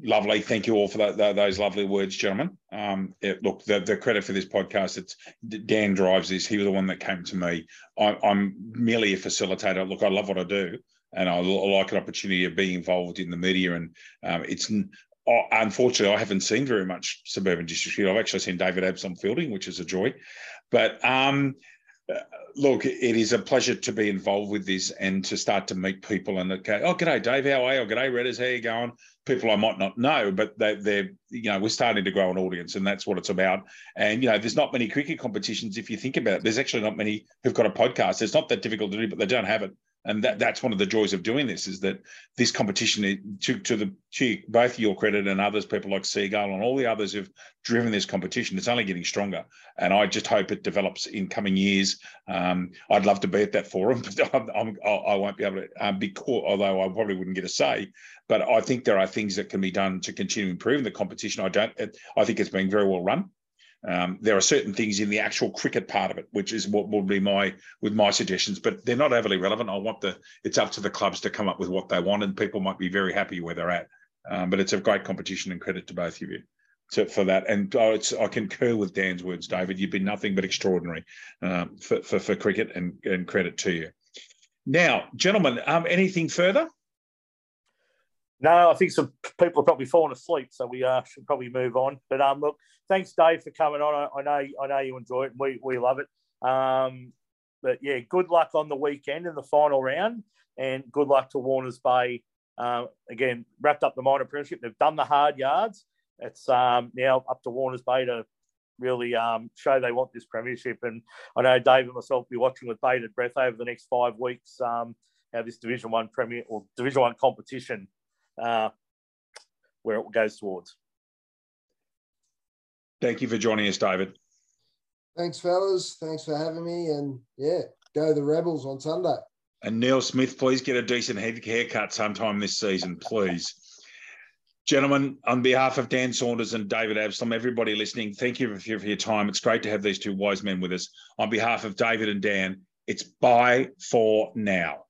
Lovely. Thank you all for that, that, those lovely words, gentlemen. Um, it, look, the, the, credit for this podcast, it's Dan drives this. He was the one that came to me. I, am merely a facilitator. Look, I love what I do, and I, like an opportunity of being involved in the media. And um, it's unfortunately I haven't seen very much suburban district. I've actually seen David Absalom fielding, which is a joy. But um, look, it is a pleasure to be involved with this and to start to meet people and go, oh, g'day, Dave, how are you? Oh, g'day, Redders, how you going? People I might not know, but they, they're, you know, we're starting to grow an audience and that's what it's about. And, you know, there's not many cricket competitions, if you think about it. There's actually not many who've got a podcast. It's not that difficult to do, but they don't have it and that, that's one of the joys of doing this is that this competition to, to the to both your credit and others people like seagull and all the others who've driven this competition it's only getting stronger. And i just hope it develops in coming years. Um, i'd love to be at that forum but I'm, I'm, I will not be able to um, be caught although i probably wouldn't get a say. But i think there are things that can be done to continue improving the competition. I don't i think it's being very well run um, there are certain things in the actual cricket part of it, which is what would be my with my suggestions, but they're not overly relevant. I want the it's up to the clubs to come up with what they want, and people might be very happy where they're at. Um, but it's a great competition, and credit to both of you to, for that. And oh, I concur with Dan's words, David. You've been nothing but extraordinary um, for, for, for cricket, and, and credit to you. Now, gentlemen, um, anything further? No, I think some people are probably falling asleep, so we uh, should probably move on. But um, look, thanks, Dave, for coming on. I, I know I know you enjoy it. And we we love it. Um, but yeah, good luck on the weekend in the final round, and good luck to Warners Bay. Uh, again, wrapped up the minor premiership. They've done the hard yards. It's um, now up to Warners Bay to really um, show they want this premiership. And I know Dave and myself will be watching with bated breath over the next five weeks um, how this Division One Premier or Division One competition uh, where it goes towards. Thank you for joining us, David. Thanks, fellas. Thanks for having me. And yeah, go the Rebels on Sunday. And Neil Smith, please get a decent haircut sometime this season, please. Gentlemen, on behalf of Dan Saunders and David Absalom, everybody listening, thank you for your time. It's great to have these two wise men with us. On behalf of David and Dan, it's bye for now.